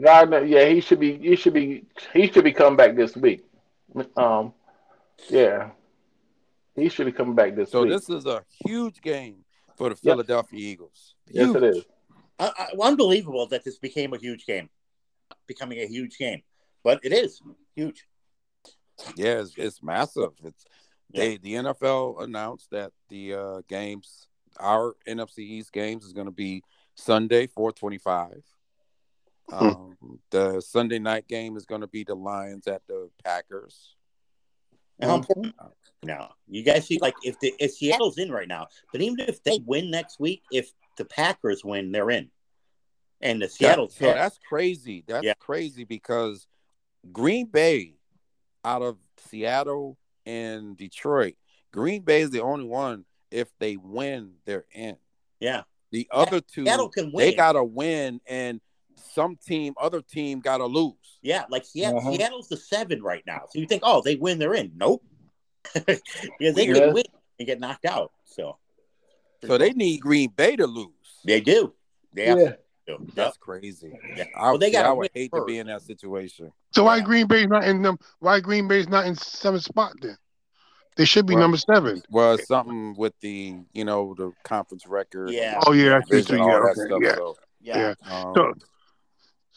Gardner, yeah, he should be. He should be. He should be coming back this week. Um, yeah, he should be coming back this So week. this is a huge game for the Yep. Philadelphia Eagles. yes, it Huge. is. Uh, uh, unbelievable that this became a huge game, becoming a huge game, but it is huge. Yeah, it's, it's massive. It's they the NFL announced that the uh, games, our NFC East games, is going to be Sunday, four twenty-five, Um, the Sunday night game is going to be the Lions at the Packers. And how now? You guys see, like, if the if Seattle's in right now, but even if they win next week, if the Packers win, they're in, and the Seattle. That- so that's crazy. That's Yeah. crazy because Green Bay, out of Seattle and Detroit, Green Bay is the only one. If they win, they're in. yeah, The other two, Seattle can win. they got to win, and some team, other team, got to lose. yeah, like Seattle, Uh-huh. Seattle's the seven right now. So you think, oh, they win, they're in. Nope, (laughs) because they Yeah. can win and get knocked out. So, So they need Green Bay to lose. they do. They Yeah. to. Yep. That's crazy. Yeah. I, Well, they see, gotta I would win hate to be in that situation. So why Green Bay's not in them? Why Green Bay's not in seventh spot then? They should be Well- number seven. Well, something with the you know the conference record. Yeah. Oh yeah, that's true. division, Yeah, that okay, stuff. yeah. So, Yeah. um, So-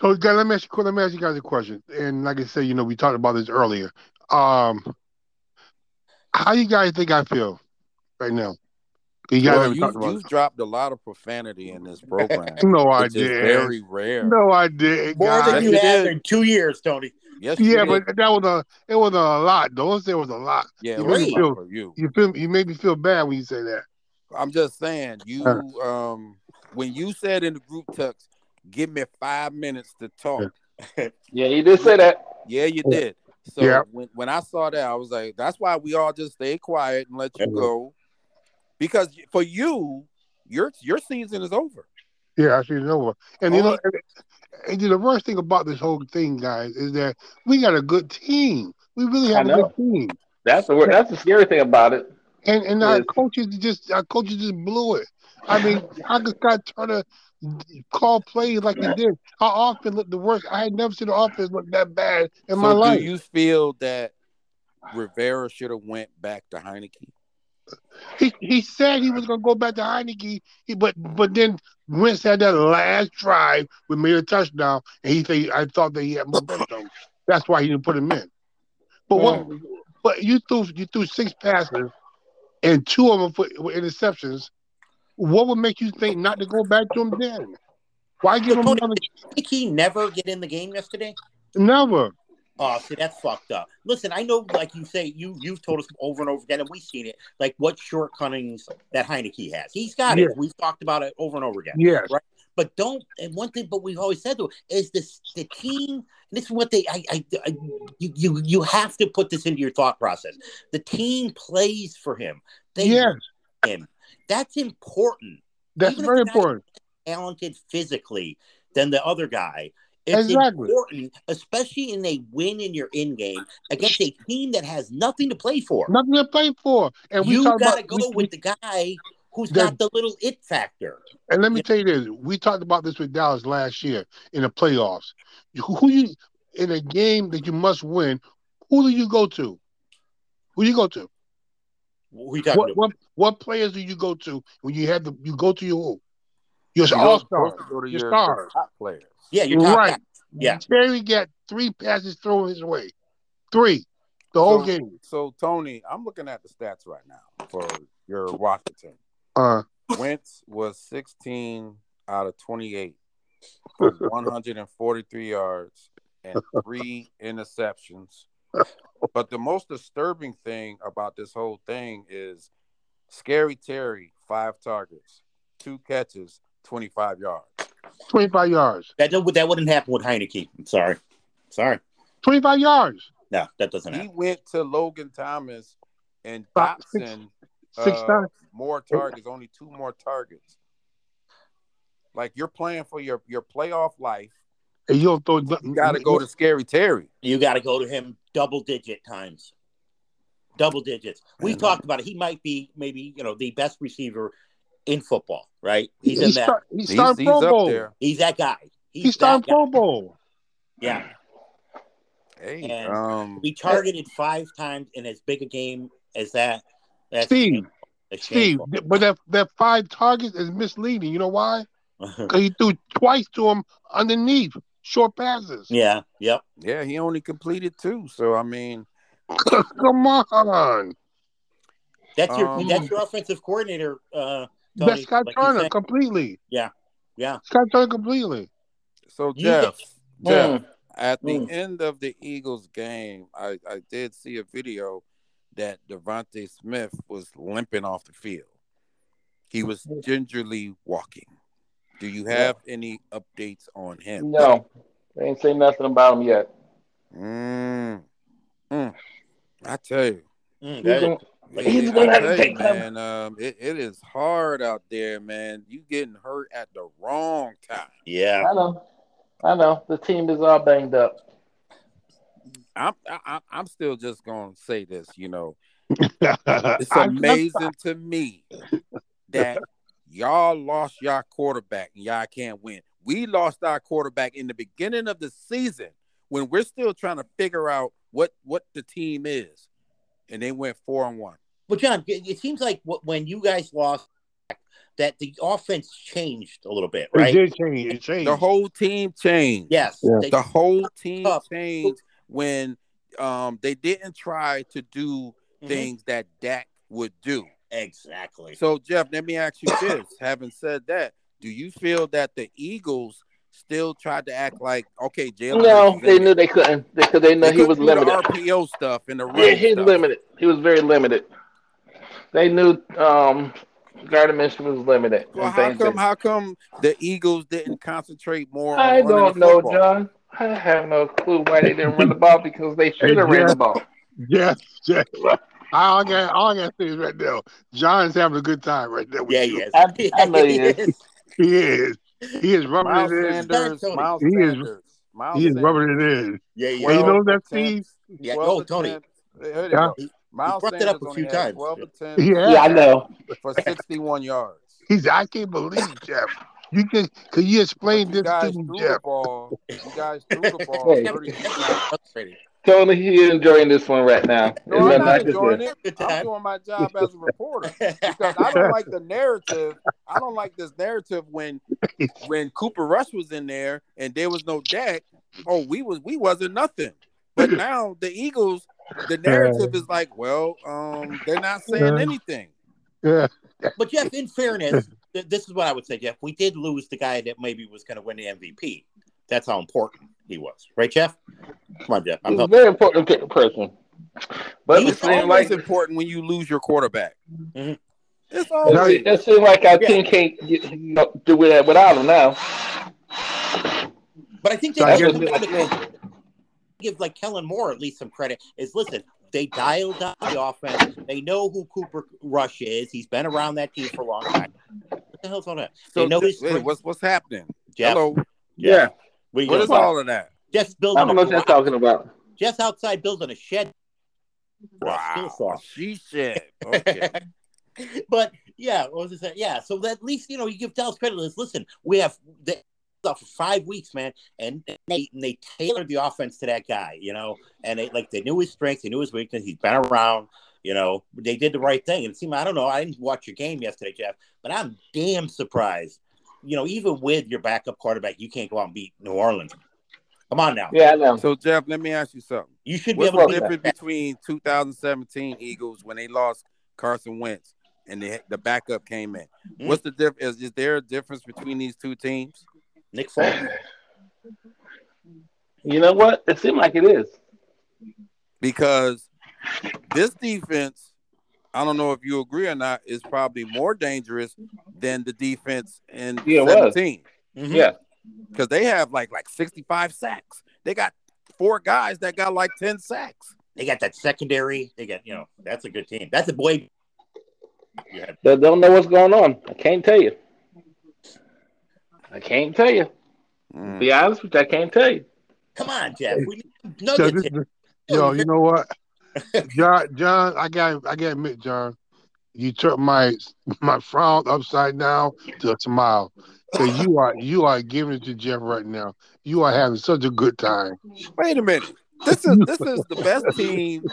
So, guys, let me ask you. Let me ask you guys a question. And like I said, you know, we talked about this earlier. Um, how you guys think I feel right now? You guys well, haven't you, talked about you've dropped a lot of profanity in this program. (laughs) No, I did. very rare. No, I did. More guys. than you yes, have did. in two years, Tony. Yes, you Yeah, did. but that was a it was a lot. Don't say it was a lot. yeah, you it made me a feel- for you. You feel you made me feel bad when you say that. I'm just saying, you um when you said in the group text, "Give me five minutes to talk." Yeah, (laughs) you did say that. Yeah, you did. So Yeah. when, when I saw that, I was like, that's why we all just stay quiet and let you Yeah. go. Because for you, your your season is over. Yeah, I see it over. And you know, Only- and, and the worst thing about this whole thing, guys, is that we got a good team. We really have a good team. That's the word. That's the scary thing about it. And and our coaches just our coaches just blew it. I mean, I how could Scott Turner call plays like he did? Our offense looked the worst. I had never seen the offense look that bad in so my life. do you feel that Rivera should have went back to Heinicke? He he said he was gonna go back to Heinicke, but but then Wentz had that last drive we made a touchdown, and he said I thought that he had momentum. (laughs) That's why he didn't put him in. But what? But you threw you threw six passes, and two of them for, were interceptions. What would make you think not to go back to him then? Why give him another? Did he never get in the game yesterday? Never. Oh, see, that's fucked up. Listen, I know, like you say, you you've told us over and over again, and we've seen it. Like what shortcomings that Heinicke has. He's got it. We've talked about it over and over again. Yes. But don't. And one thing, but we've always said though, is this the team. This is what they. I. I, I you, you. You have to put this into your thought process. The team plays for him. They Yes. him. That's important. That's Even very important. talented physically than the other guy. It's Exactly. important, especially in a win in your in game against a team that has nothing to play for. Nothing to play for. And we you gotta about go we- with the guy who's The- got the little it factor. And let me Yeah. tell you this: we talked about this with Dallas last year in the playoffs. Who who you in a game that you must win? Who do you go to? Who you go to? You What to? what what players do you go to when you have the you go to your who? Your You're all supposed stars, to go to your your stars. top players. Yeah, you're top Right. guy. Yeah. Terry got three passes thrown his way, three, the whole So- game. So Tony, I'm looking at the stats right now for your Washington. Uh, Wentz was 16 out of 28 (laughs) for 143 yards and three interceptions. But the most disturbing thing about this whole thing is Scary Terry, five targets, two catches, 25 yards. twenty-five yards, That don't- that wouldn't happen with Heinicke. I'm sorry. Sorry. twenty-five yards, No, that doesn't happen. He went to Logan Thomas and Five- six- six uh, times. more targets, only two more targets. Like you're playing for your your playoff life. And you don't throw. You got to go to Scary Terry. You got to go to him double digit times. Double digits. We talked about it. He might be maybe you know the best receiver in football. Right? He's in that. start, he's He's, starting he's Pro up Bowl. there. He's that guy. He's, He's that starting guy. Pro Bowl. Yeah. Hey, And um, Be targeted five times in as big a game as that. That's Steve, Steve, but that that five targets is misleading. You know why? (laughs) Because he threw twice to him underneath short passes. yeah. Yep. yeah, he only completed two. So I mean, (laughs) Come on, That's your Um, that's your offensive coordinator. Uh, Tony, that's Scott like Turner said. completely. Yeah. Yeah, Scott Turner completely. So You Jeff, Jeff, Mm. at the Mm. end of the Eagles game, I, I did see a video that DeVonta Smith was limping off the field. He was gingerly walking. Do you have any updates on him? No, they ain't say nothing about him yet. Mm. Mm. I tell you. Mm, that- gonna, Yeah, He's gonna have to take time. man. Um, it, it is hard out there, man. You getting hurt at the wrong time. yeah. I know, I know. The team is all banged up. I'm I, I'm still just gonna say this. You know, (laughs) it's it's amazing to me that y'all lost y'all quarterback and y'all can't win. We lost our quarterback in the beginning of the season when we're still trying to figure out what what the team is, and they went four and one. But John, it it seems like when you guys lost, that the offense changed a little bit, right? It did change. It changed. The whole team changed. Yes. Yeah. the whole team Tough. changed when um they didn't try to do Mhm. things that Dak would do. Exactly. So Jeff, let me ask you this. Having said that, do you feel that the Eagles still tried to act like okay, Jalen? No, they knew they couldn't because they know They he was do the limited. RPO stuff and the run Yeah, he's stuff. limited. He was very limited. They knew um Gardner Minshew was limited. Well, how come? that- How come the Eagles didn't concentrate more on I don't the know, football? John. I have no clue why they didn't run the ball because they should have ran the ball. Yes, yes. (laughs) All I got, all I got to say is right now, John's having a good time right now. Yeah, you. he is. I- I know he is. (laughs) He is. He is (laughs) rubbing Miles it in. Sanders. Tony. Miles He is- Miles He is Sanders. rubbing it in. Yeah, he Well, you know that, 12 Steve? Yeah, 12 oh, Tony. attempts. There you Yeah. He- Miles brought that up Sanders a few times. 12 attempts Yeah. Yeah, I know. for 61 yards. (laughs) He's. I can't believe Jeff. You can. Could you explain But you this guys to me, threw Jeff? the ball. You guys threw the (laughs) ball Hey. 30 times. Frustrating. Tony, he enjoying this one right now. No, I'm nothing not enjoying say. it. (laughs) I'm doing my job as a (laughs) reporter because I don't like the narrative. I don't like this narrative when when Cooper Rush was in there and there was no Dak. Oh, we was we wasn't nothing. But (laughs) now the Eagles, the narrative is like, well, um, they're not saying anything. Yeah. But Jeff, in fairness, th- this is what I would say, Jeff. We did lose the guy that maybe was going to win the MVP. That's how important he was, right, Jeff? Come on, Jeff. I'm He's a very important pe- person. But it It's seems always like important when you lose your quarterback. Mhm. It's it, always. it seems like our Yeah. team can't you know, do it without him now. But I think they I give, give like Kellen Moore at least some credit. Is listen, they dialed up the offense. They know who Cooper Rush is. He's been around that team for a long time. What the hell's on that? So they know just- his wait, what's what's happening? Jeff. Hello. Yeah. What, are you What gonna is do? all of that? Jeff's I building don't know a what you're talking about. Just outside building a shed. Wow. Wow. She said. (laughs) Okay. but yeah, what was it? Yeah, so that at least you know you give Dallas credit. Is listen, we have the stuff for five weeks, man, and they and they tailored the offense to that guy, you know, and they like they knew his strengths, they knew his weakness. He's been around, you know, they did the right thing. And it seemed I don't know, I didn't watch your game yesterday, Jeff, but I'm damn surprised. You know, even with your backup quarterback, you can't go out and beat New Orleans. Come on now, Yeah, I know. So Jeff, let me ask you something. you should be able the to beat difference between 2017 Eagles when they lost Carson Wentz and the the backup came in? Mm. What's the difference? Is, is there a difference between these two teams? Nick Foles. You know what? It seemed like it is. Because this defense, I don't know if you agree or not, is probably more dangerous than the defense in Yeah, it was. 17 Mhm. Yeah. because they have like like 65 sacks. They got four guys that got like 10 sacks. They got that secondary. They got you know that's a good team. That's a boy. Yeah, They don't know what's going on. I can't tell you. I can't tell you. Mm. Be honest with you, I can't tell you. come on, Jeff. We So nuggets. this here. is- yo, you know what, (laughs) John? John, I got, I got to admit, John, you took my my frown upside down to a smile. Cause you are, you are giving it to Jeff right now. You are having such a good time. Wait a minute. This is this is the best team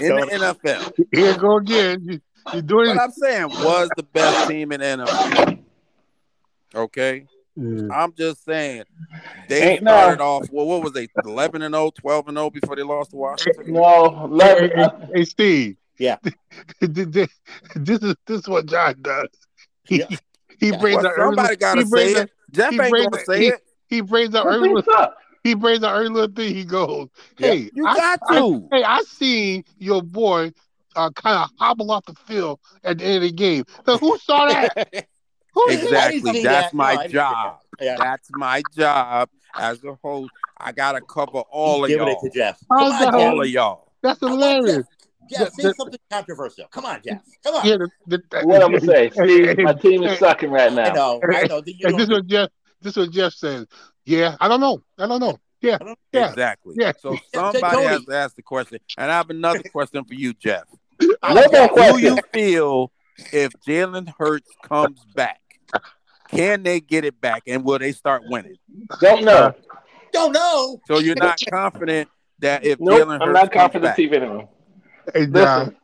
in the NFL. Here go again. You, you're doing What I'm saying was the best team in NFL. Okay, it. I'm just saying they Ain't no- started off. Well, what was they? 11 and 0, 12 and 0 before they lost to Washington. No, Hey, love hey, hey, Steve. Yeah. (laughs) this is this is what John does. He Yeah. he Yeah. brings Well, up early- somebody got he to say brings it. Jeff he ain't brings gonna say he- it. he brings up early. every team he brings up every little thing. He goes, "Hey, You I, got I- to. hey, I seen your boy uh, kind of hobble off the field at the end of the game. Now, who saw that? (laughs) Who? Exactly. That's that. My I job. Yeah. That's my job as a host. I gotta cover all of He's giving y'all. it to Jeff. How's Come that? on, All of y'all. That's hilarious. Jeff, Jeff, The- say the- something controversial. Come on, Jeff. Come on. Yeah, the, the, What I'm gonna say, (laughs) Steve, my team is sucking right I now. know. I know. that And this is Jeff. This is what Jeff says. Yeah, I don't know. I don't know. Yeah, yeah. Exactly. Yeah. So somebody Tony. has to ask the question. And I have another (laughs) question for you, Jeff. One more Do question. you feel if Jalen Hurts comes back, can they get it back and will they start winning? Don't know. (laughs) don't know. So you're not (laughs) confident that if Nope, Jalen Hurts I'm not confident back, Steve anymore. Hey, John.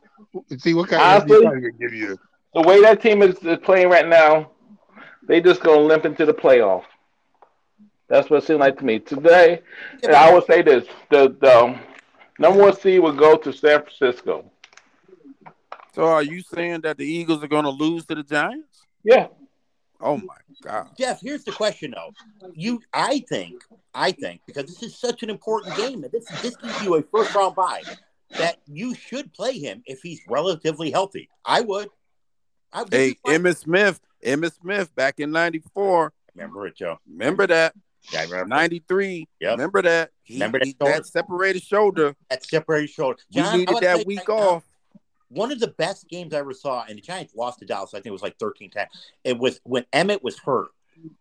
See what kind of Honestly- answer gonna give you. The way that team is, is playing right now, they just gonna limp into the playoff. That's what it seemed like to me today. And I would say this: the the um, number one seed will go to San Francisco. so are you saying that the Eagles are going to lose to the Giants? Yeah, Oh my God! Jeff, here's the question though. You I think, I think, because this is such an important game this this gives you a first round bye, that you should play him if he's relatively healthy. I would. I, Hey, Emmitt Smith, Emmitt Smith back in '94. remember it, Joe. Remember that? Yeah, I remember '93. Yep. Remember that? He, Remember that he- that separated shoulder. that separated shoulder. We John, I needed that week now, off. One of the best games I ever saw, and the Giants lost to Dallas. I think it was like 13 10. It was when Emmitt was hurt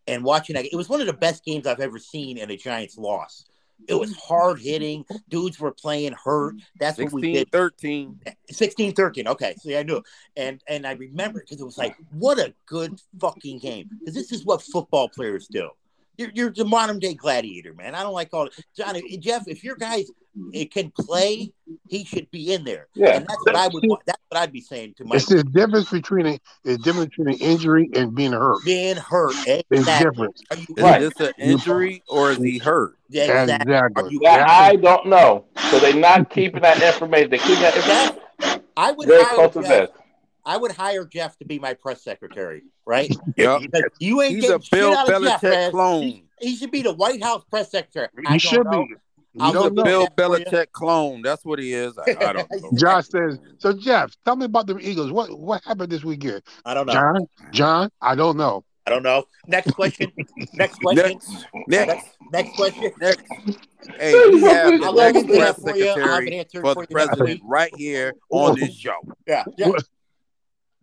and watching that. It was one of the best games I've ever seen in a Giants loss. It was hard hitting. Dudes were playing hurt. That's what we 16, did. 13. 16 13. Okay. See, I knew. it. And and I remember because it was like, what a good fucking game. Because this is what football players do. You're, you're the modern day gladiator, man. I don't like all Johnny Jeff, if your guys it can play, he should be in there. Yeah. And that's what I would want. That's what I'd be saying to my It's the difference between a, the difference between an injury and being hurt. being hurt. It's Exactly. different. Are you Is Right. this an injury or is he hurt? Yeah, exactly. Exactly. you that I don't know. So they're not keeping that information. They keep that information I would very hire close to Jeff. this. I would hire Jeff to be my press secretary, right? (laughs) Yep. Because you ain't He's a getting Bill shit out of Jeff, man. clone. He, he should be the White House press secretary. I should know. be. I'll You don't look know. at Bill that for you. Belichick clone. That's what he is. I, I don't (laughs) know. Josh says, so Jeff, tell me about the Eagles. What what happened this weekend? I don't know. John, John, I don't know. I don't know. Next question. (laughs) Next question. Next, next, Next question. next. Hey, we have the next into that press for you. I'll have an secretary answer for for the president right here on this show. Yeah. Jeff, What?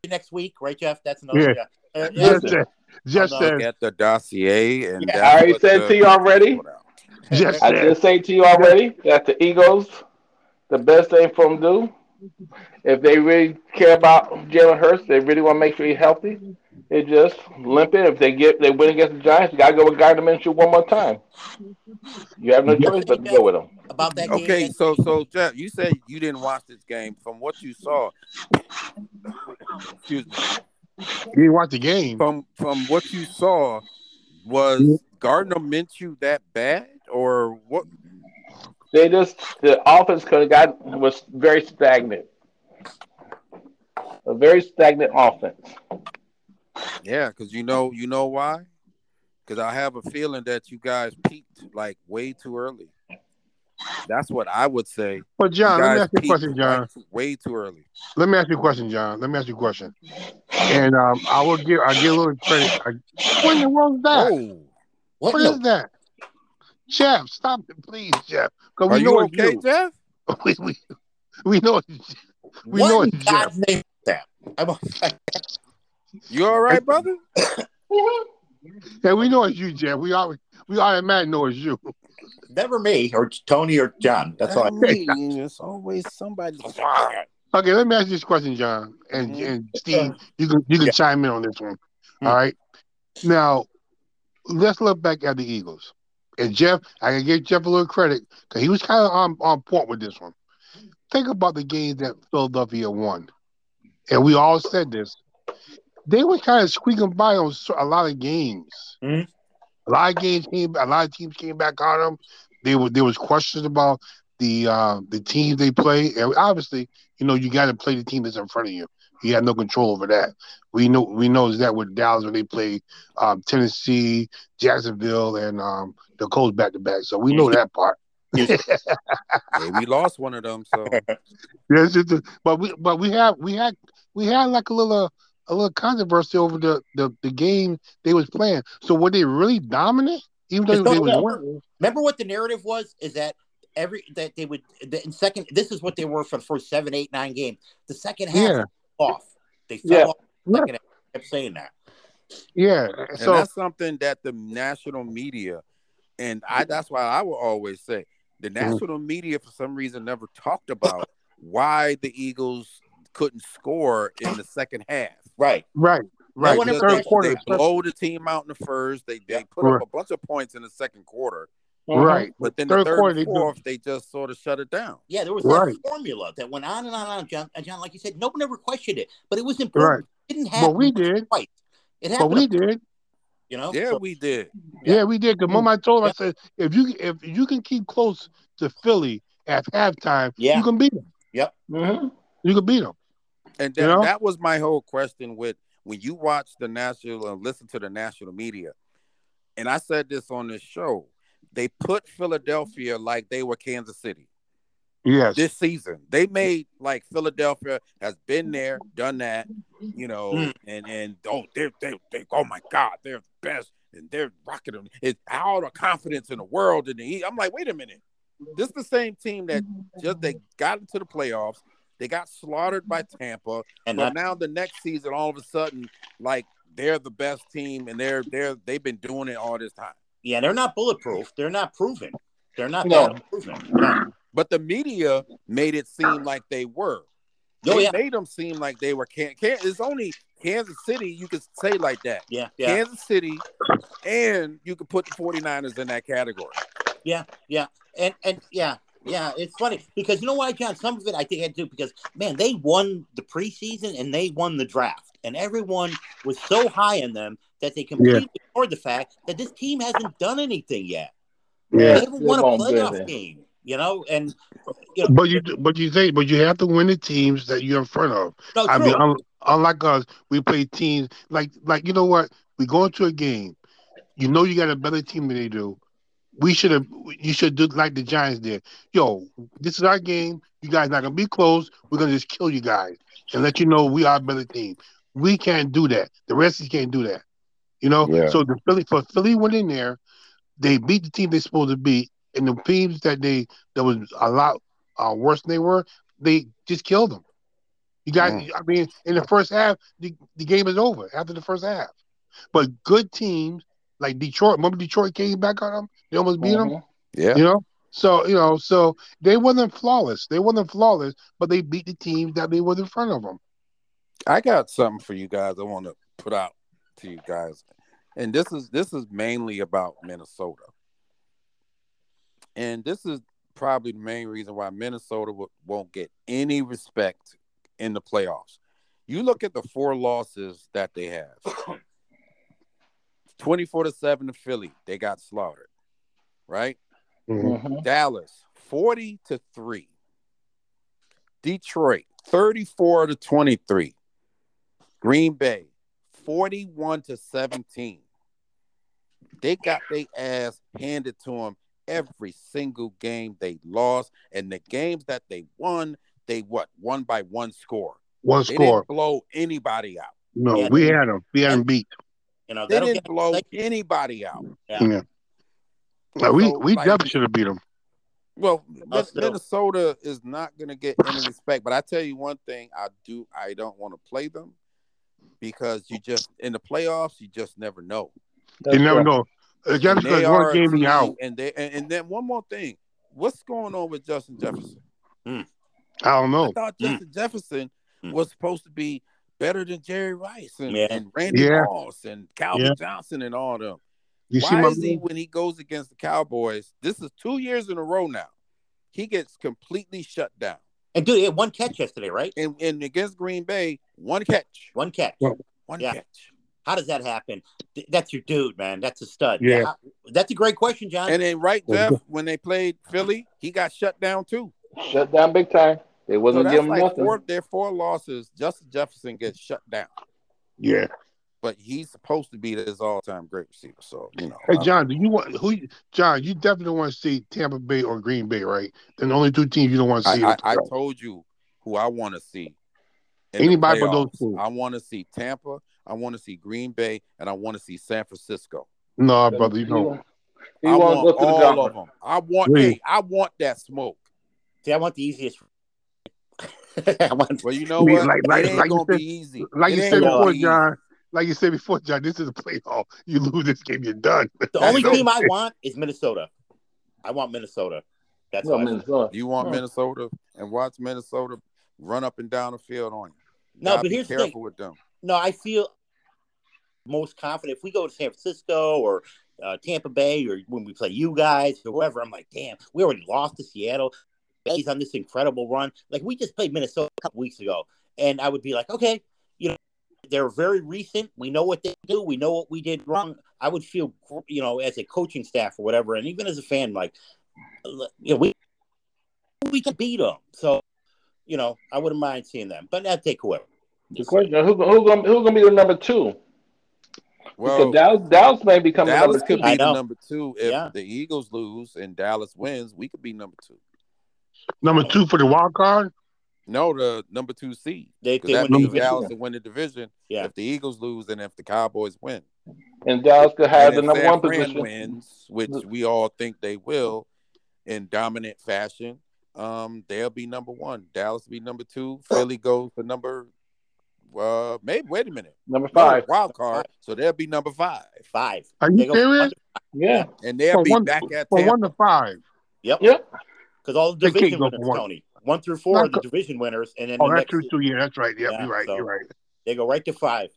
Next week, right, Jeff? That's another. Yeah. Yeah. Uh, Yeah. Just said, just I'm said, at the dossier, and Yeah. I already said the- to you already. just I said. did say to you already that the Eagles, the best thing for them to do, if they really care about Jalen Hurts, they really want to make sure he's healthy. They just limp it. If they get they win against the Giants, you gotta go with Gardner Minshew one more time. You have no choice but to go with them. About that game. Okay, next so so Jeff, you said you didn't watch this game. From what you saw, excuse me, You didn't watch the game. from from what you saw, was Gardner Minshew that bad, or what? They just the offense could have got was very stagnant. A very stagnant offense. Yeah, because you know you know why? Because I have a feeling that you guys peaked like way too early. That's what I would say. But John, let me ask you a question, John. like, way too early. Let me ask you a question, John. Let me ask you a question. And um, I will give I give a little credit. I, what in the world is that? Oh, what? what no, is that? Jeff, stop it, please, Jeff. Because are we you know it's okay, you. Jeff? (laughs) We, we, we know it's we what know in it's God's name that? I'm, You all right, brother? (coughs) Yeah, we know it's you, Jeff. We always we automatically know it's you. never me or Tony or John. That's all. I, mean, it's always somebody. (laughs) Okay, let me ask you this question, John, and Mhm. and Steve, you can you can Yeah. chime in on this one. Hmm. All right. Now, let's look back at the Eagles. And Jeff, I can give Jeff a little credit because he was kind of on, on point with this one. Think about the games that Philadelphia won, and we all said this. They were kind of squeaking by on a lot of games. Mhm. A lot of games came, a lot of teams came back on them. They were there was questions about the uh, the teams they play, and obviously, you know, you got to play the team that's in front of you. You had no control over that. We know we know that with Dallas when they play um, Tennessee, Jacksonville, and um, the Colts back to back. So we know that part. Hey, (laughs) we lost one of them, so (laughs) Yes, but we but we have we had we had like a little a little controversy over the the, the game they was playing. So were they really dominant? Even though they not- was winning. Remember what the narrative was? Is that every that they would the, in second? This is what they were for the first seven, eight, nine games. The second half Yeah. off. They fell Yeah. off. The second half. I kept saying that. Yeah. and So that's something that the national media, and I that's why I will always say the Mm-hmm. national media for some reason never talked about why the Eagles couldn't score in the second half. Right. right, right. one the third questioned quarter, They blow the team out in the first. They they put Right. up a bunch of points in the second quarter, right. but then Third the third quarter, they fourth they just sort of shut it down. Yeah, there was Right. that formula that went on and on and on. John, John, like you said, no one ever questioned it, but it was Right. It didn't happen. But we did. twice. It happened. But we did. You know. Yeah, So- we did. Yeah, we did. The moment I told him, Yeah. I said, if you if you can keep close to Philly at halftime, Yeah. you can beat them. Yep. hmm You can beat them. And You that, know? that was my whole question with when you watch the national and listen to the national media. And I said this on this show. They put Philadelphia like they were Kansas City Yes. this season. They made like Philadelphia has been there, done that, you know, Mm. and and oh they're they they oh my God, they're the best and they're rocking them. It's all the confidence in the world in the I'm like, wait a minute. This is the same team that just they got into the playoffs. They got slaughtered by mm-hmm. Tampa. and But not, now the next season, all of a sudden, like they're the best team, and they're they're they've been doing it all this time. yeah, they're not bulletproof. They're not proven. They're not No. proven. No. But the media made it seem like they were. Oh, They yeah. made them seem like they were. Can, can, it's only Kansas City you could say like that. Yeah. Yeah. Kansas City, and you could put the 49ers in that category. Yeah, yeah, and and yeah, yeah. It's funny because you know why, John? Some of it I think had to do because man, they won the preseason and they won the draft, and everyone was so high in them that they completely ignored the fact that this team hasn't done anything yet. Yeah, They Yeah. haven't won a gonna playoff do it. game, you know. And you know, But you but you say but you have to win the teams that you're in front of. no, I true. mean, un, unlike us, we play teams like like you know what? We go into a game. You know you got a better team than they do. We should have. You should do like the Giants did. Yo, this is our game. You guys not gonna be close. We're gonna just kill you guys and let you know we are a better team. We can't do that. The rest of you can't do that. You know. Yeah. So the Philly for Philly went in there. They beat the team they're supposed to beat, and the teams that they that was a lot uh, worse than they were, they just killed them. You guys, Mm. I mean, in the first half, the, the game is over after the first half. But good teams like Detroit, remember Detroit came back on them? They almost beat them, Mhm. Yeah. you know? So, you know, so they wasn't flawless. They wasn't flawless, but they beat the teams that they was in front of them. I got something for you guys. I want to put out to you guys, and this is this is mainly about Minnesota, and this is probably the main reason why Minnesota w- won't get any respect in the playoffs. You look at the four losses that they have. (coughs) 24 to 7 to Philly, they got slaughtered. Right? Mhm. Dallas 40 to 3. Detroit 34 to 23. Green Bay 41 to 17. They got their ass handed to them every single game they lost and the games that they won, they what? Won by one score. One They score. didn't blow anybody out. No, Yeah. we had them. We had them beat. You know, They didn't blow like, anybody out. Yeah. Yeah. Now, we we like- definitely should have beat them. Well, Us Min- too. Minnesota is not going to get any respect. But I tell you one thing, I do. I don't want to play them because you just in the playoffs, you just never know. That's You never right. know. Just And they one game be team, out, and they and, and then one more thing, what's going on with Justin Jefferson? I don't I know. thought Mm. Justin Jefferson Mm. was supposed to be better than Jerry Rice and, Yeah. and Randy Yeah. Moss and Calvin Yeah. Johnson and all them. You Why my is he when he goes against the Cowboys? This is two years in a row now. He gets completely shut down. and dude, he had one catch yesterday, right? And, and against Green Bay, one catch, One catch. Well, one Yeah. catch. How does that happen? That's your dude, man. That's a stud. Yeah. How- That's a great question, John. And then right, there, when they played Philly, he got shut down too. Shut down big time. They So wasn't that's giving like nothing. four. Their four losses. Justin Jefferson gets shut down, Yeah. but he's supposed to be this all-time great receiver. So you know, Hey John, do you want who? John, you definitely want to see Tampa Bay or Green Bay, right? Then the only two teams you don't want to see. I, I, I told you who I want to see. Anybody but those two. I want to see Tampa. I want to see Green Bay, and I want to see San Francisco. no, brother, you He don't. want- He I want to want go to the all of them. I want. Really? Hey, I want that smoke. See, I want the easiest. (laughs) I. Well, you know Me- what? like- like- it ain't like you gonna said- be easy. Like It you said before, be easy. John. Like you said before, John. This is a playoff. (laughs) You lose this game, you're done. The only team I want is Minnesota. I want Minnesota. That's Well, what I- Minnesota. You want. Minnesota and watch Minnesota run up and down the field on you. No, Gotta but be here's the thing. with them. no. I feel most confident if we go to San Francisco or uh, Tampa Bay or when we play you guys or whoever. I'm like, damn, we already lost to Seattle. Bay's on this incredible run. Like we just played Minnesota a couple weeks ago, and I would be like, okay, you know, they're very recent. We know what they do. We know what we did wrong. I would feel, you know, as a coaching staff or whatever, and even as a fan, like, you know, we we can beat them. So, you know, I wouldn't mind seeing them, but I'd take whoever. The question: Who who gonna who gonna be the number two? Well, because Dallas Dallas may become the Dallas number could two. I be the number two if Yeah. the Eagles lose and Dallas wins. We could be number two. Number two for the wild card. No, the number two seed. They, 'Cause they that win the means. Dallas to win the division. Yeah. If the Eagles lose and if the Cowboys win. and Dallas could have And the number San one Fran position. wins, which we all think they will, in dominant fashion, um, they'll be number one. Dallas will be number two. Philly goes for number. Uh, maybe wait a minute. Number No, five. wild card. So they'll be number five, Five. Are you go serious? Yeah. and they'll From be one, back at from one to five. Yep. Yep. Because all the They division winners, one. Tony. One through four Not are the co- division winners, and then Oh, the that's next true too. Yeah, that's right. Yep, Yeah, you're right. so- You're right. they go right to five.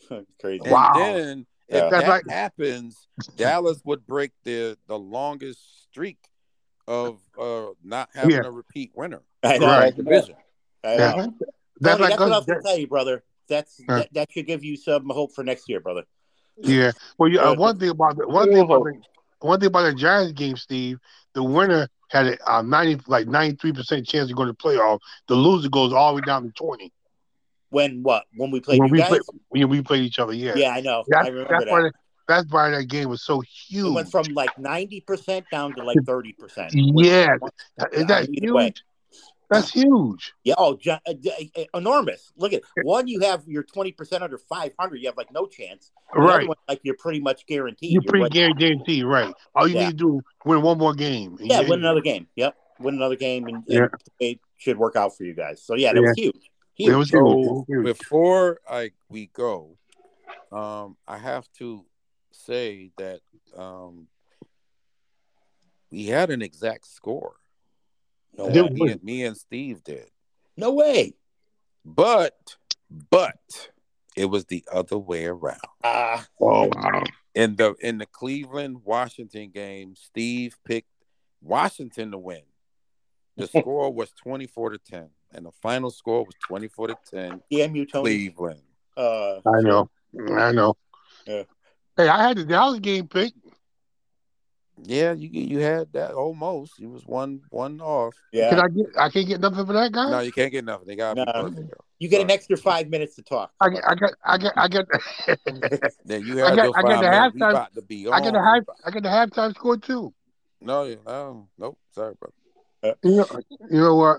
(laughs) Crazy. And Wow. then if Yeah. That's that like- happens, Dallas would break the the longest streak of uh not having Yeah. a repeat winner. I know. Right. Division. I know. Yeah. Mhm. That's Tony, like that's what I us. was gonna tell you, brother. That's Huh. that, that should give you some hope for next year, brother. Yeah. Well, yeah. Uh, one thing about the one thing about the, one thing about the Giants game, Steve, the winner had a uh, ninety like ninety three percent chance of going to playoff. The loser goes all the way down to twenty When what? When we played when you we guys? play when we played each other. Yeah. yeah, I know. That's, I remember that's that. why that, that's why that game was so It huge. went from like ninety percent down to like thirty percent. Yeah. Is that Either way. Huge? That's huge. Yeah. Oh, gi- uh, uh, uh, enormous. Look at one. You have your twenty percent under five hundred. You have like no chance. The Right. one, like you're pretty much guaranteed. You're You're pretty right- guaranteed, right? All you Yeah. need to do win one more game. and Yeah, you- win another game. Yep, win another game, and, and it should work out for you guys. So yeah, that was huge. It was huge. So huge. before I we go, um, I have to say that um, we had an exact score. No Uh, way. me, and, me and Steve did, No way. but but it was the other way around. Ah, Oh wow! In the in the Cleveland Washington game, Steve picked Washington to win. The (laughs) score was twenty four to ten, and the final score was twenty four to ten. damn you, Tony. Cleveland. Uh, I know, I know. Yeah. Hey, I had the Dallas game picked. Yeah, you you had that almost. You was one one off. yeah. Can I get? I can't get nothing for that guy. No, you can't get nothing. They gotta No. you get an extra five minutes to talk. I get, I get, I get, I get. (laughs) Then you had got- your I got the minutes. We halftime- about to be on. I got the high, I got the halftime score too. No, you- no, nope. Sorry, bro. You know, you know what?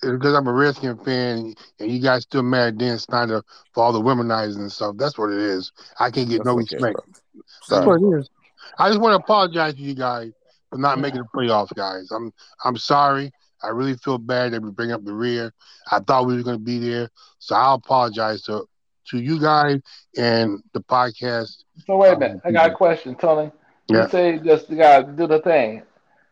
Because I'm a Redskin fan, and you guys still mad at Dan Snyder for all the womenizing and stuff. That's what it is. I can't get That's no okay, respect. bro. That's what it is. I just want to apologize to you guys for not making the playoffs, guys. I'm I'm sorry. I really feel bad that we bring up the rear. I thought we were going to be there, so I'll apologize to to you guys and the podcast. So wait a um, minute. I got a question, Tony. Yeah. You say just you gotta do the thing.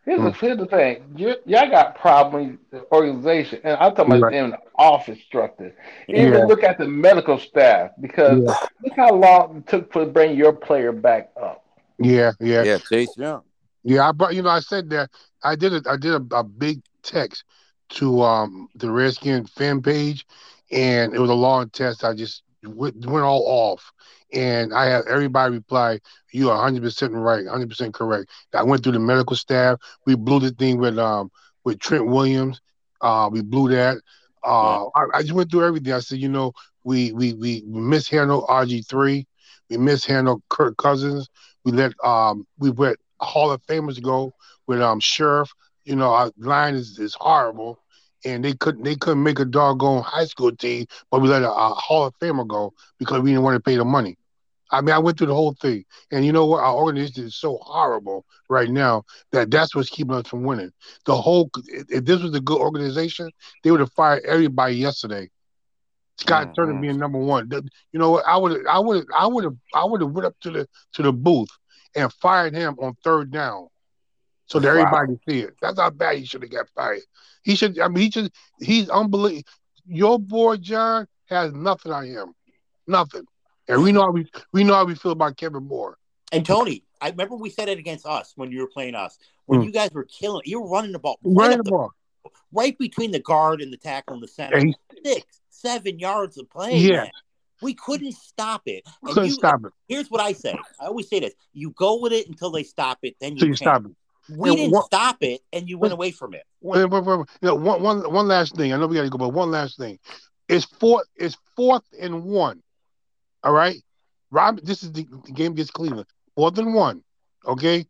Here's, the, mm. here's the thing. You, y'all got problems with the organization, and I'm talking about Right. office structure. Even Yeah. look at the medical staff because Yeah. look how long it took to bring your player back up. Yeah, yeah, Yeah, Chase Young. yeah. I brought, you know, I said that I did a, I did a, a big text to um the Redskin fan page, and it was a long text. I just went, went all off, and I had everybody reply, "You are 100 percent right, 100 percent correct." I went through the medical staff. We blew the thing with um with Trent Williams, Uh, we blew that. Uh, I, I just went through everything. I said, you know, we we we, we mishandled RG three. We mishandled Kirk Cousins. We let um we let Hall of Famers go with um Scherff. You know, our line is, is horrible, and they couldn't they couldn't make a doggone high school team, but we let a, a Hall of Famer go because we didn't want to pay the money. I mean, I went through the whole thing, and you know what? Our organization is so horrible right now that that's what's keeping us from winning. The whole, if this was a good organization, they would have fired everybody yesterday. Scott Mhm. Turner being number one. The- You know what? I would, I would, I would have, I would have went up to the to the booth and fired him on third down, so that Wow. everybody could see it. That's how bad he should have got fired. He should. I mean, he just, he's unbelievable. Your boy John has nothing on him, nothing. And we know how we we know how we feel about Kellen Moore. And Tony, I remember we said it against us when you were playing us. When Mm. you guys were killing, you were running the ball right, Right the ball. right between the guard and the tackle in the center. And he Six, seven yards of play. Yeah. man. We couldn't stop it. And couldn't you, stop it. Here's what I say. I always say this: you go with it until they stop it, then you, So you stop it. We And didn't what- stop it, and you went away from it. Wait, wait, wait. You know, one, one, one last thing. I know we got to go, but one last thing. It's fourth. It's fourth and one. All right. Rob, this is the, the game against Cleveland. Fourth and one. Okay.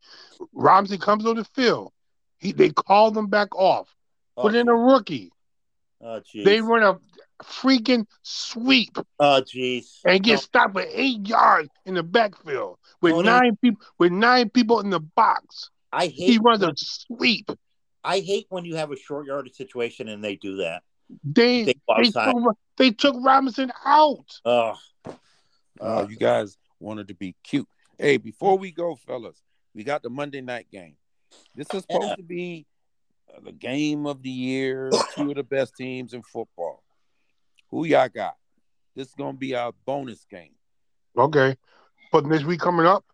Robinson comes on the field. He they call them back off. Put in a rookie. Oh. They run a freaking sweep Oh, jeez. and get No, stopped with eight yards in the backfield with Tony. nine people with nine people in the box. I He hate. runs a sweep. I hate when you have a short yardage situation and they do that. They They they took, they took Robinson out. Oh, Uh, you guys wanted to be cute. Hey, before we go, fellas, we got the Monday night game. This is supposed Yeah. to be uh, the game of the year. Two of the best teams in football. Who y'all got? This is gonna be our bonus game. Okay, but this week coming up,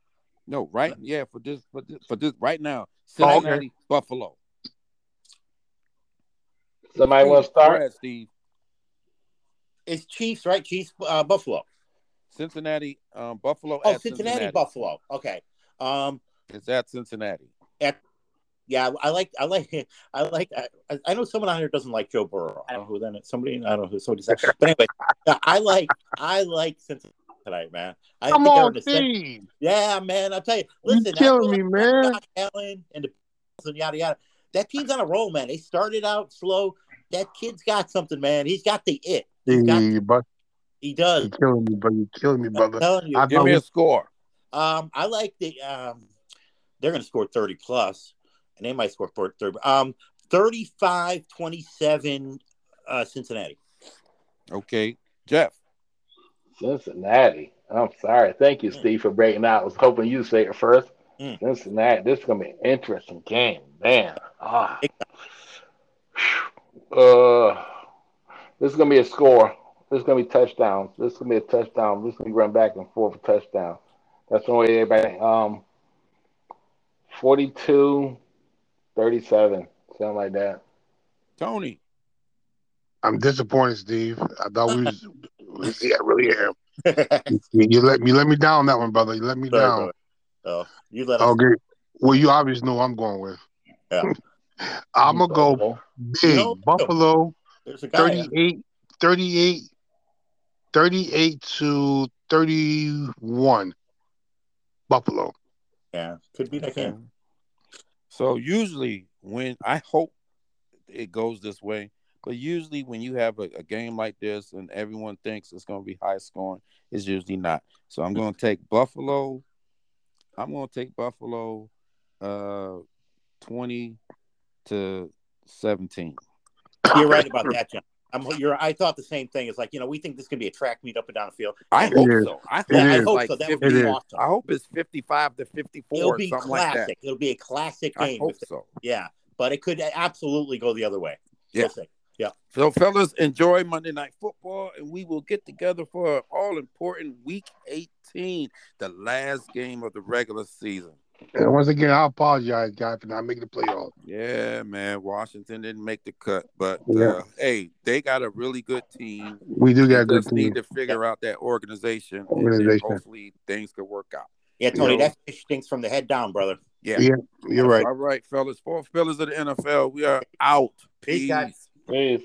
No, right? Yeah, for this, for this, for this right now. Oh, okay. Buffalo. Somebody want to start? ahead, Steve. it's Chiefs, right? Chiefs, uh, Buffalo. Cincinnati, um, Buffalo. Oh, at Cincinnati, Buffalo. Okay. Um, It's at Cincinnati. Yeah, I like, I like, I like. I, I know someone out here doesn't like Joe Burrow. I don't know who then. Somebody, I don't know who somebody said. But anyway, (laughs) yeah, I like, I like Cincinnati tonight, man. I come think on, in the cent- Steve. Yeah, man. I'll tell you. You Listen, killing me, man. Josh Allen and the and yada yada. That team's on a roll, man. They started out slow. That kid's got something, man. He's got the it. He's got. Hey, but He does. you're killing me, brother. You're killing me, I'm brother. telling you. I Give me a score. Um, I like the. Um, they're going to score thirty plus, and they might score for thirty. Um, 35-27, uh, Cincinnati. Okay, Jeff. Cincinnati. I'm sorry. Thank you, Steve, for breaking out. I was hoping you say it first. Mm. Cincinnati. This is gonna be an interesting game, man. Ah. Uh, this is gonna be a score. This is gonna be touchdowns. This is gonna be a touchdown. This is gonna be run back and forth for touchdown. That's the way everybody. Um, 42, 37, something like that. Tony. I'm disappointed, Steve. I thought we was. (laughs) yeah, I really am. You let me let me down that one, brother. You let me Sorry, down. brother. Oh, you let us. Okay. Well, you obviously know who I'm going with. Yeah. (laughs) I'm gonna go big. know- Buffalo There's a guy. 38, 38, 38 to 31. Buffalo. Yeah, could be that game. So usually when I hope it goes this way, but usually when you have a, a game like this and everyone thinks it's going to be high scoring, it's usually not. So I'm going to take Buffalo. I'm going to take Buffalo, uh, twenty to seventeen. You're right about that, John. I'm, you're, I thought the same thing. It's like you know we think this could be a track meet up and down the field. I hope is. so. I hope, Yeah, I hope like so. That would be awesome. I hope it's fifty-five to fifty-four, It'll or be like classic. that. It'll be a classic game. I hope they- so. Yeah, but it could absolutely go the other way. Yeah. We'll see. So, fellas, enjoy Monday Night Football, and we will get together for all important Week 18, the last game of the regular season. And once again, I apologize, guy, for not making the playoffs. Yeah, man. Washington didn't make the cut, but Yeah. uh, hey, they got a really good team. We do got a good just need to figure out that organization, and Organization. hopefully things could work out. Yeah, Tony, You know- that stinks from the head down, brother. Yeah. Yeah, you're right. All right, fellas. Four fellas of the NFL, we are out. Peace, guys. Peace.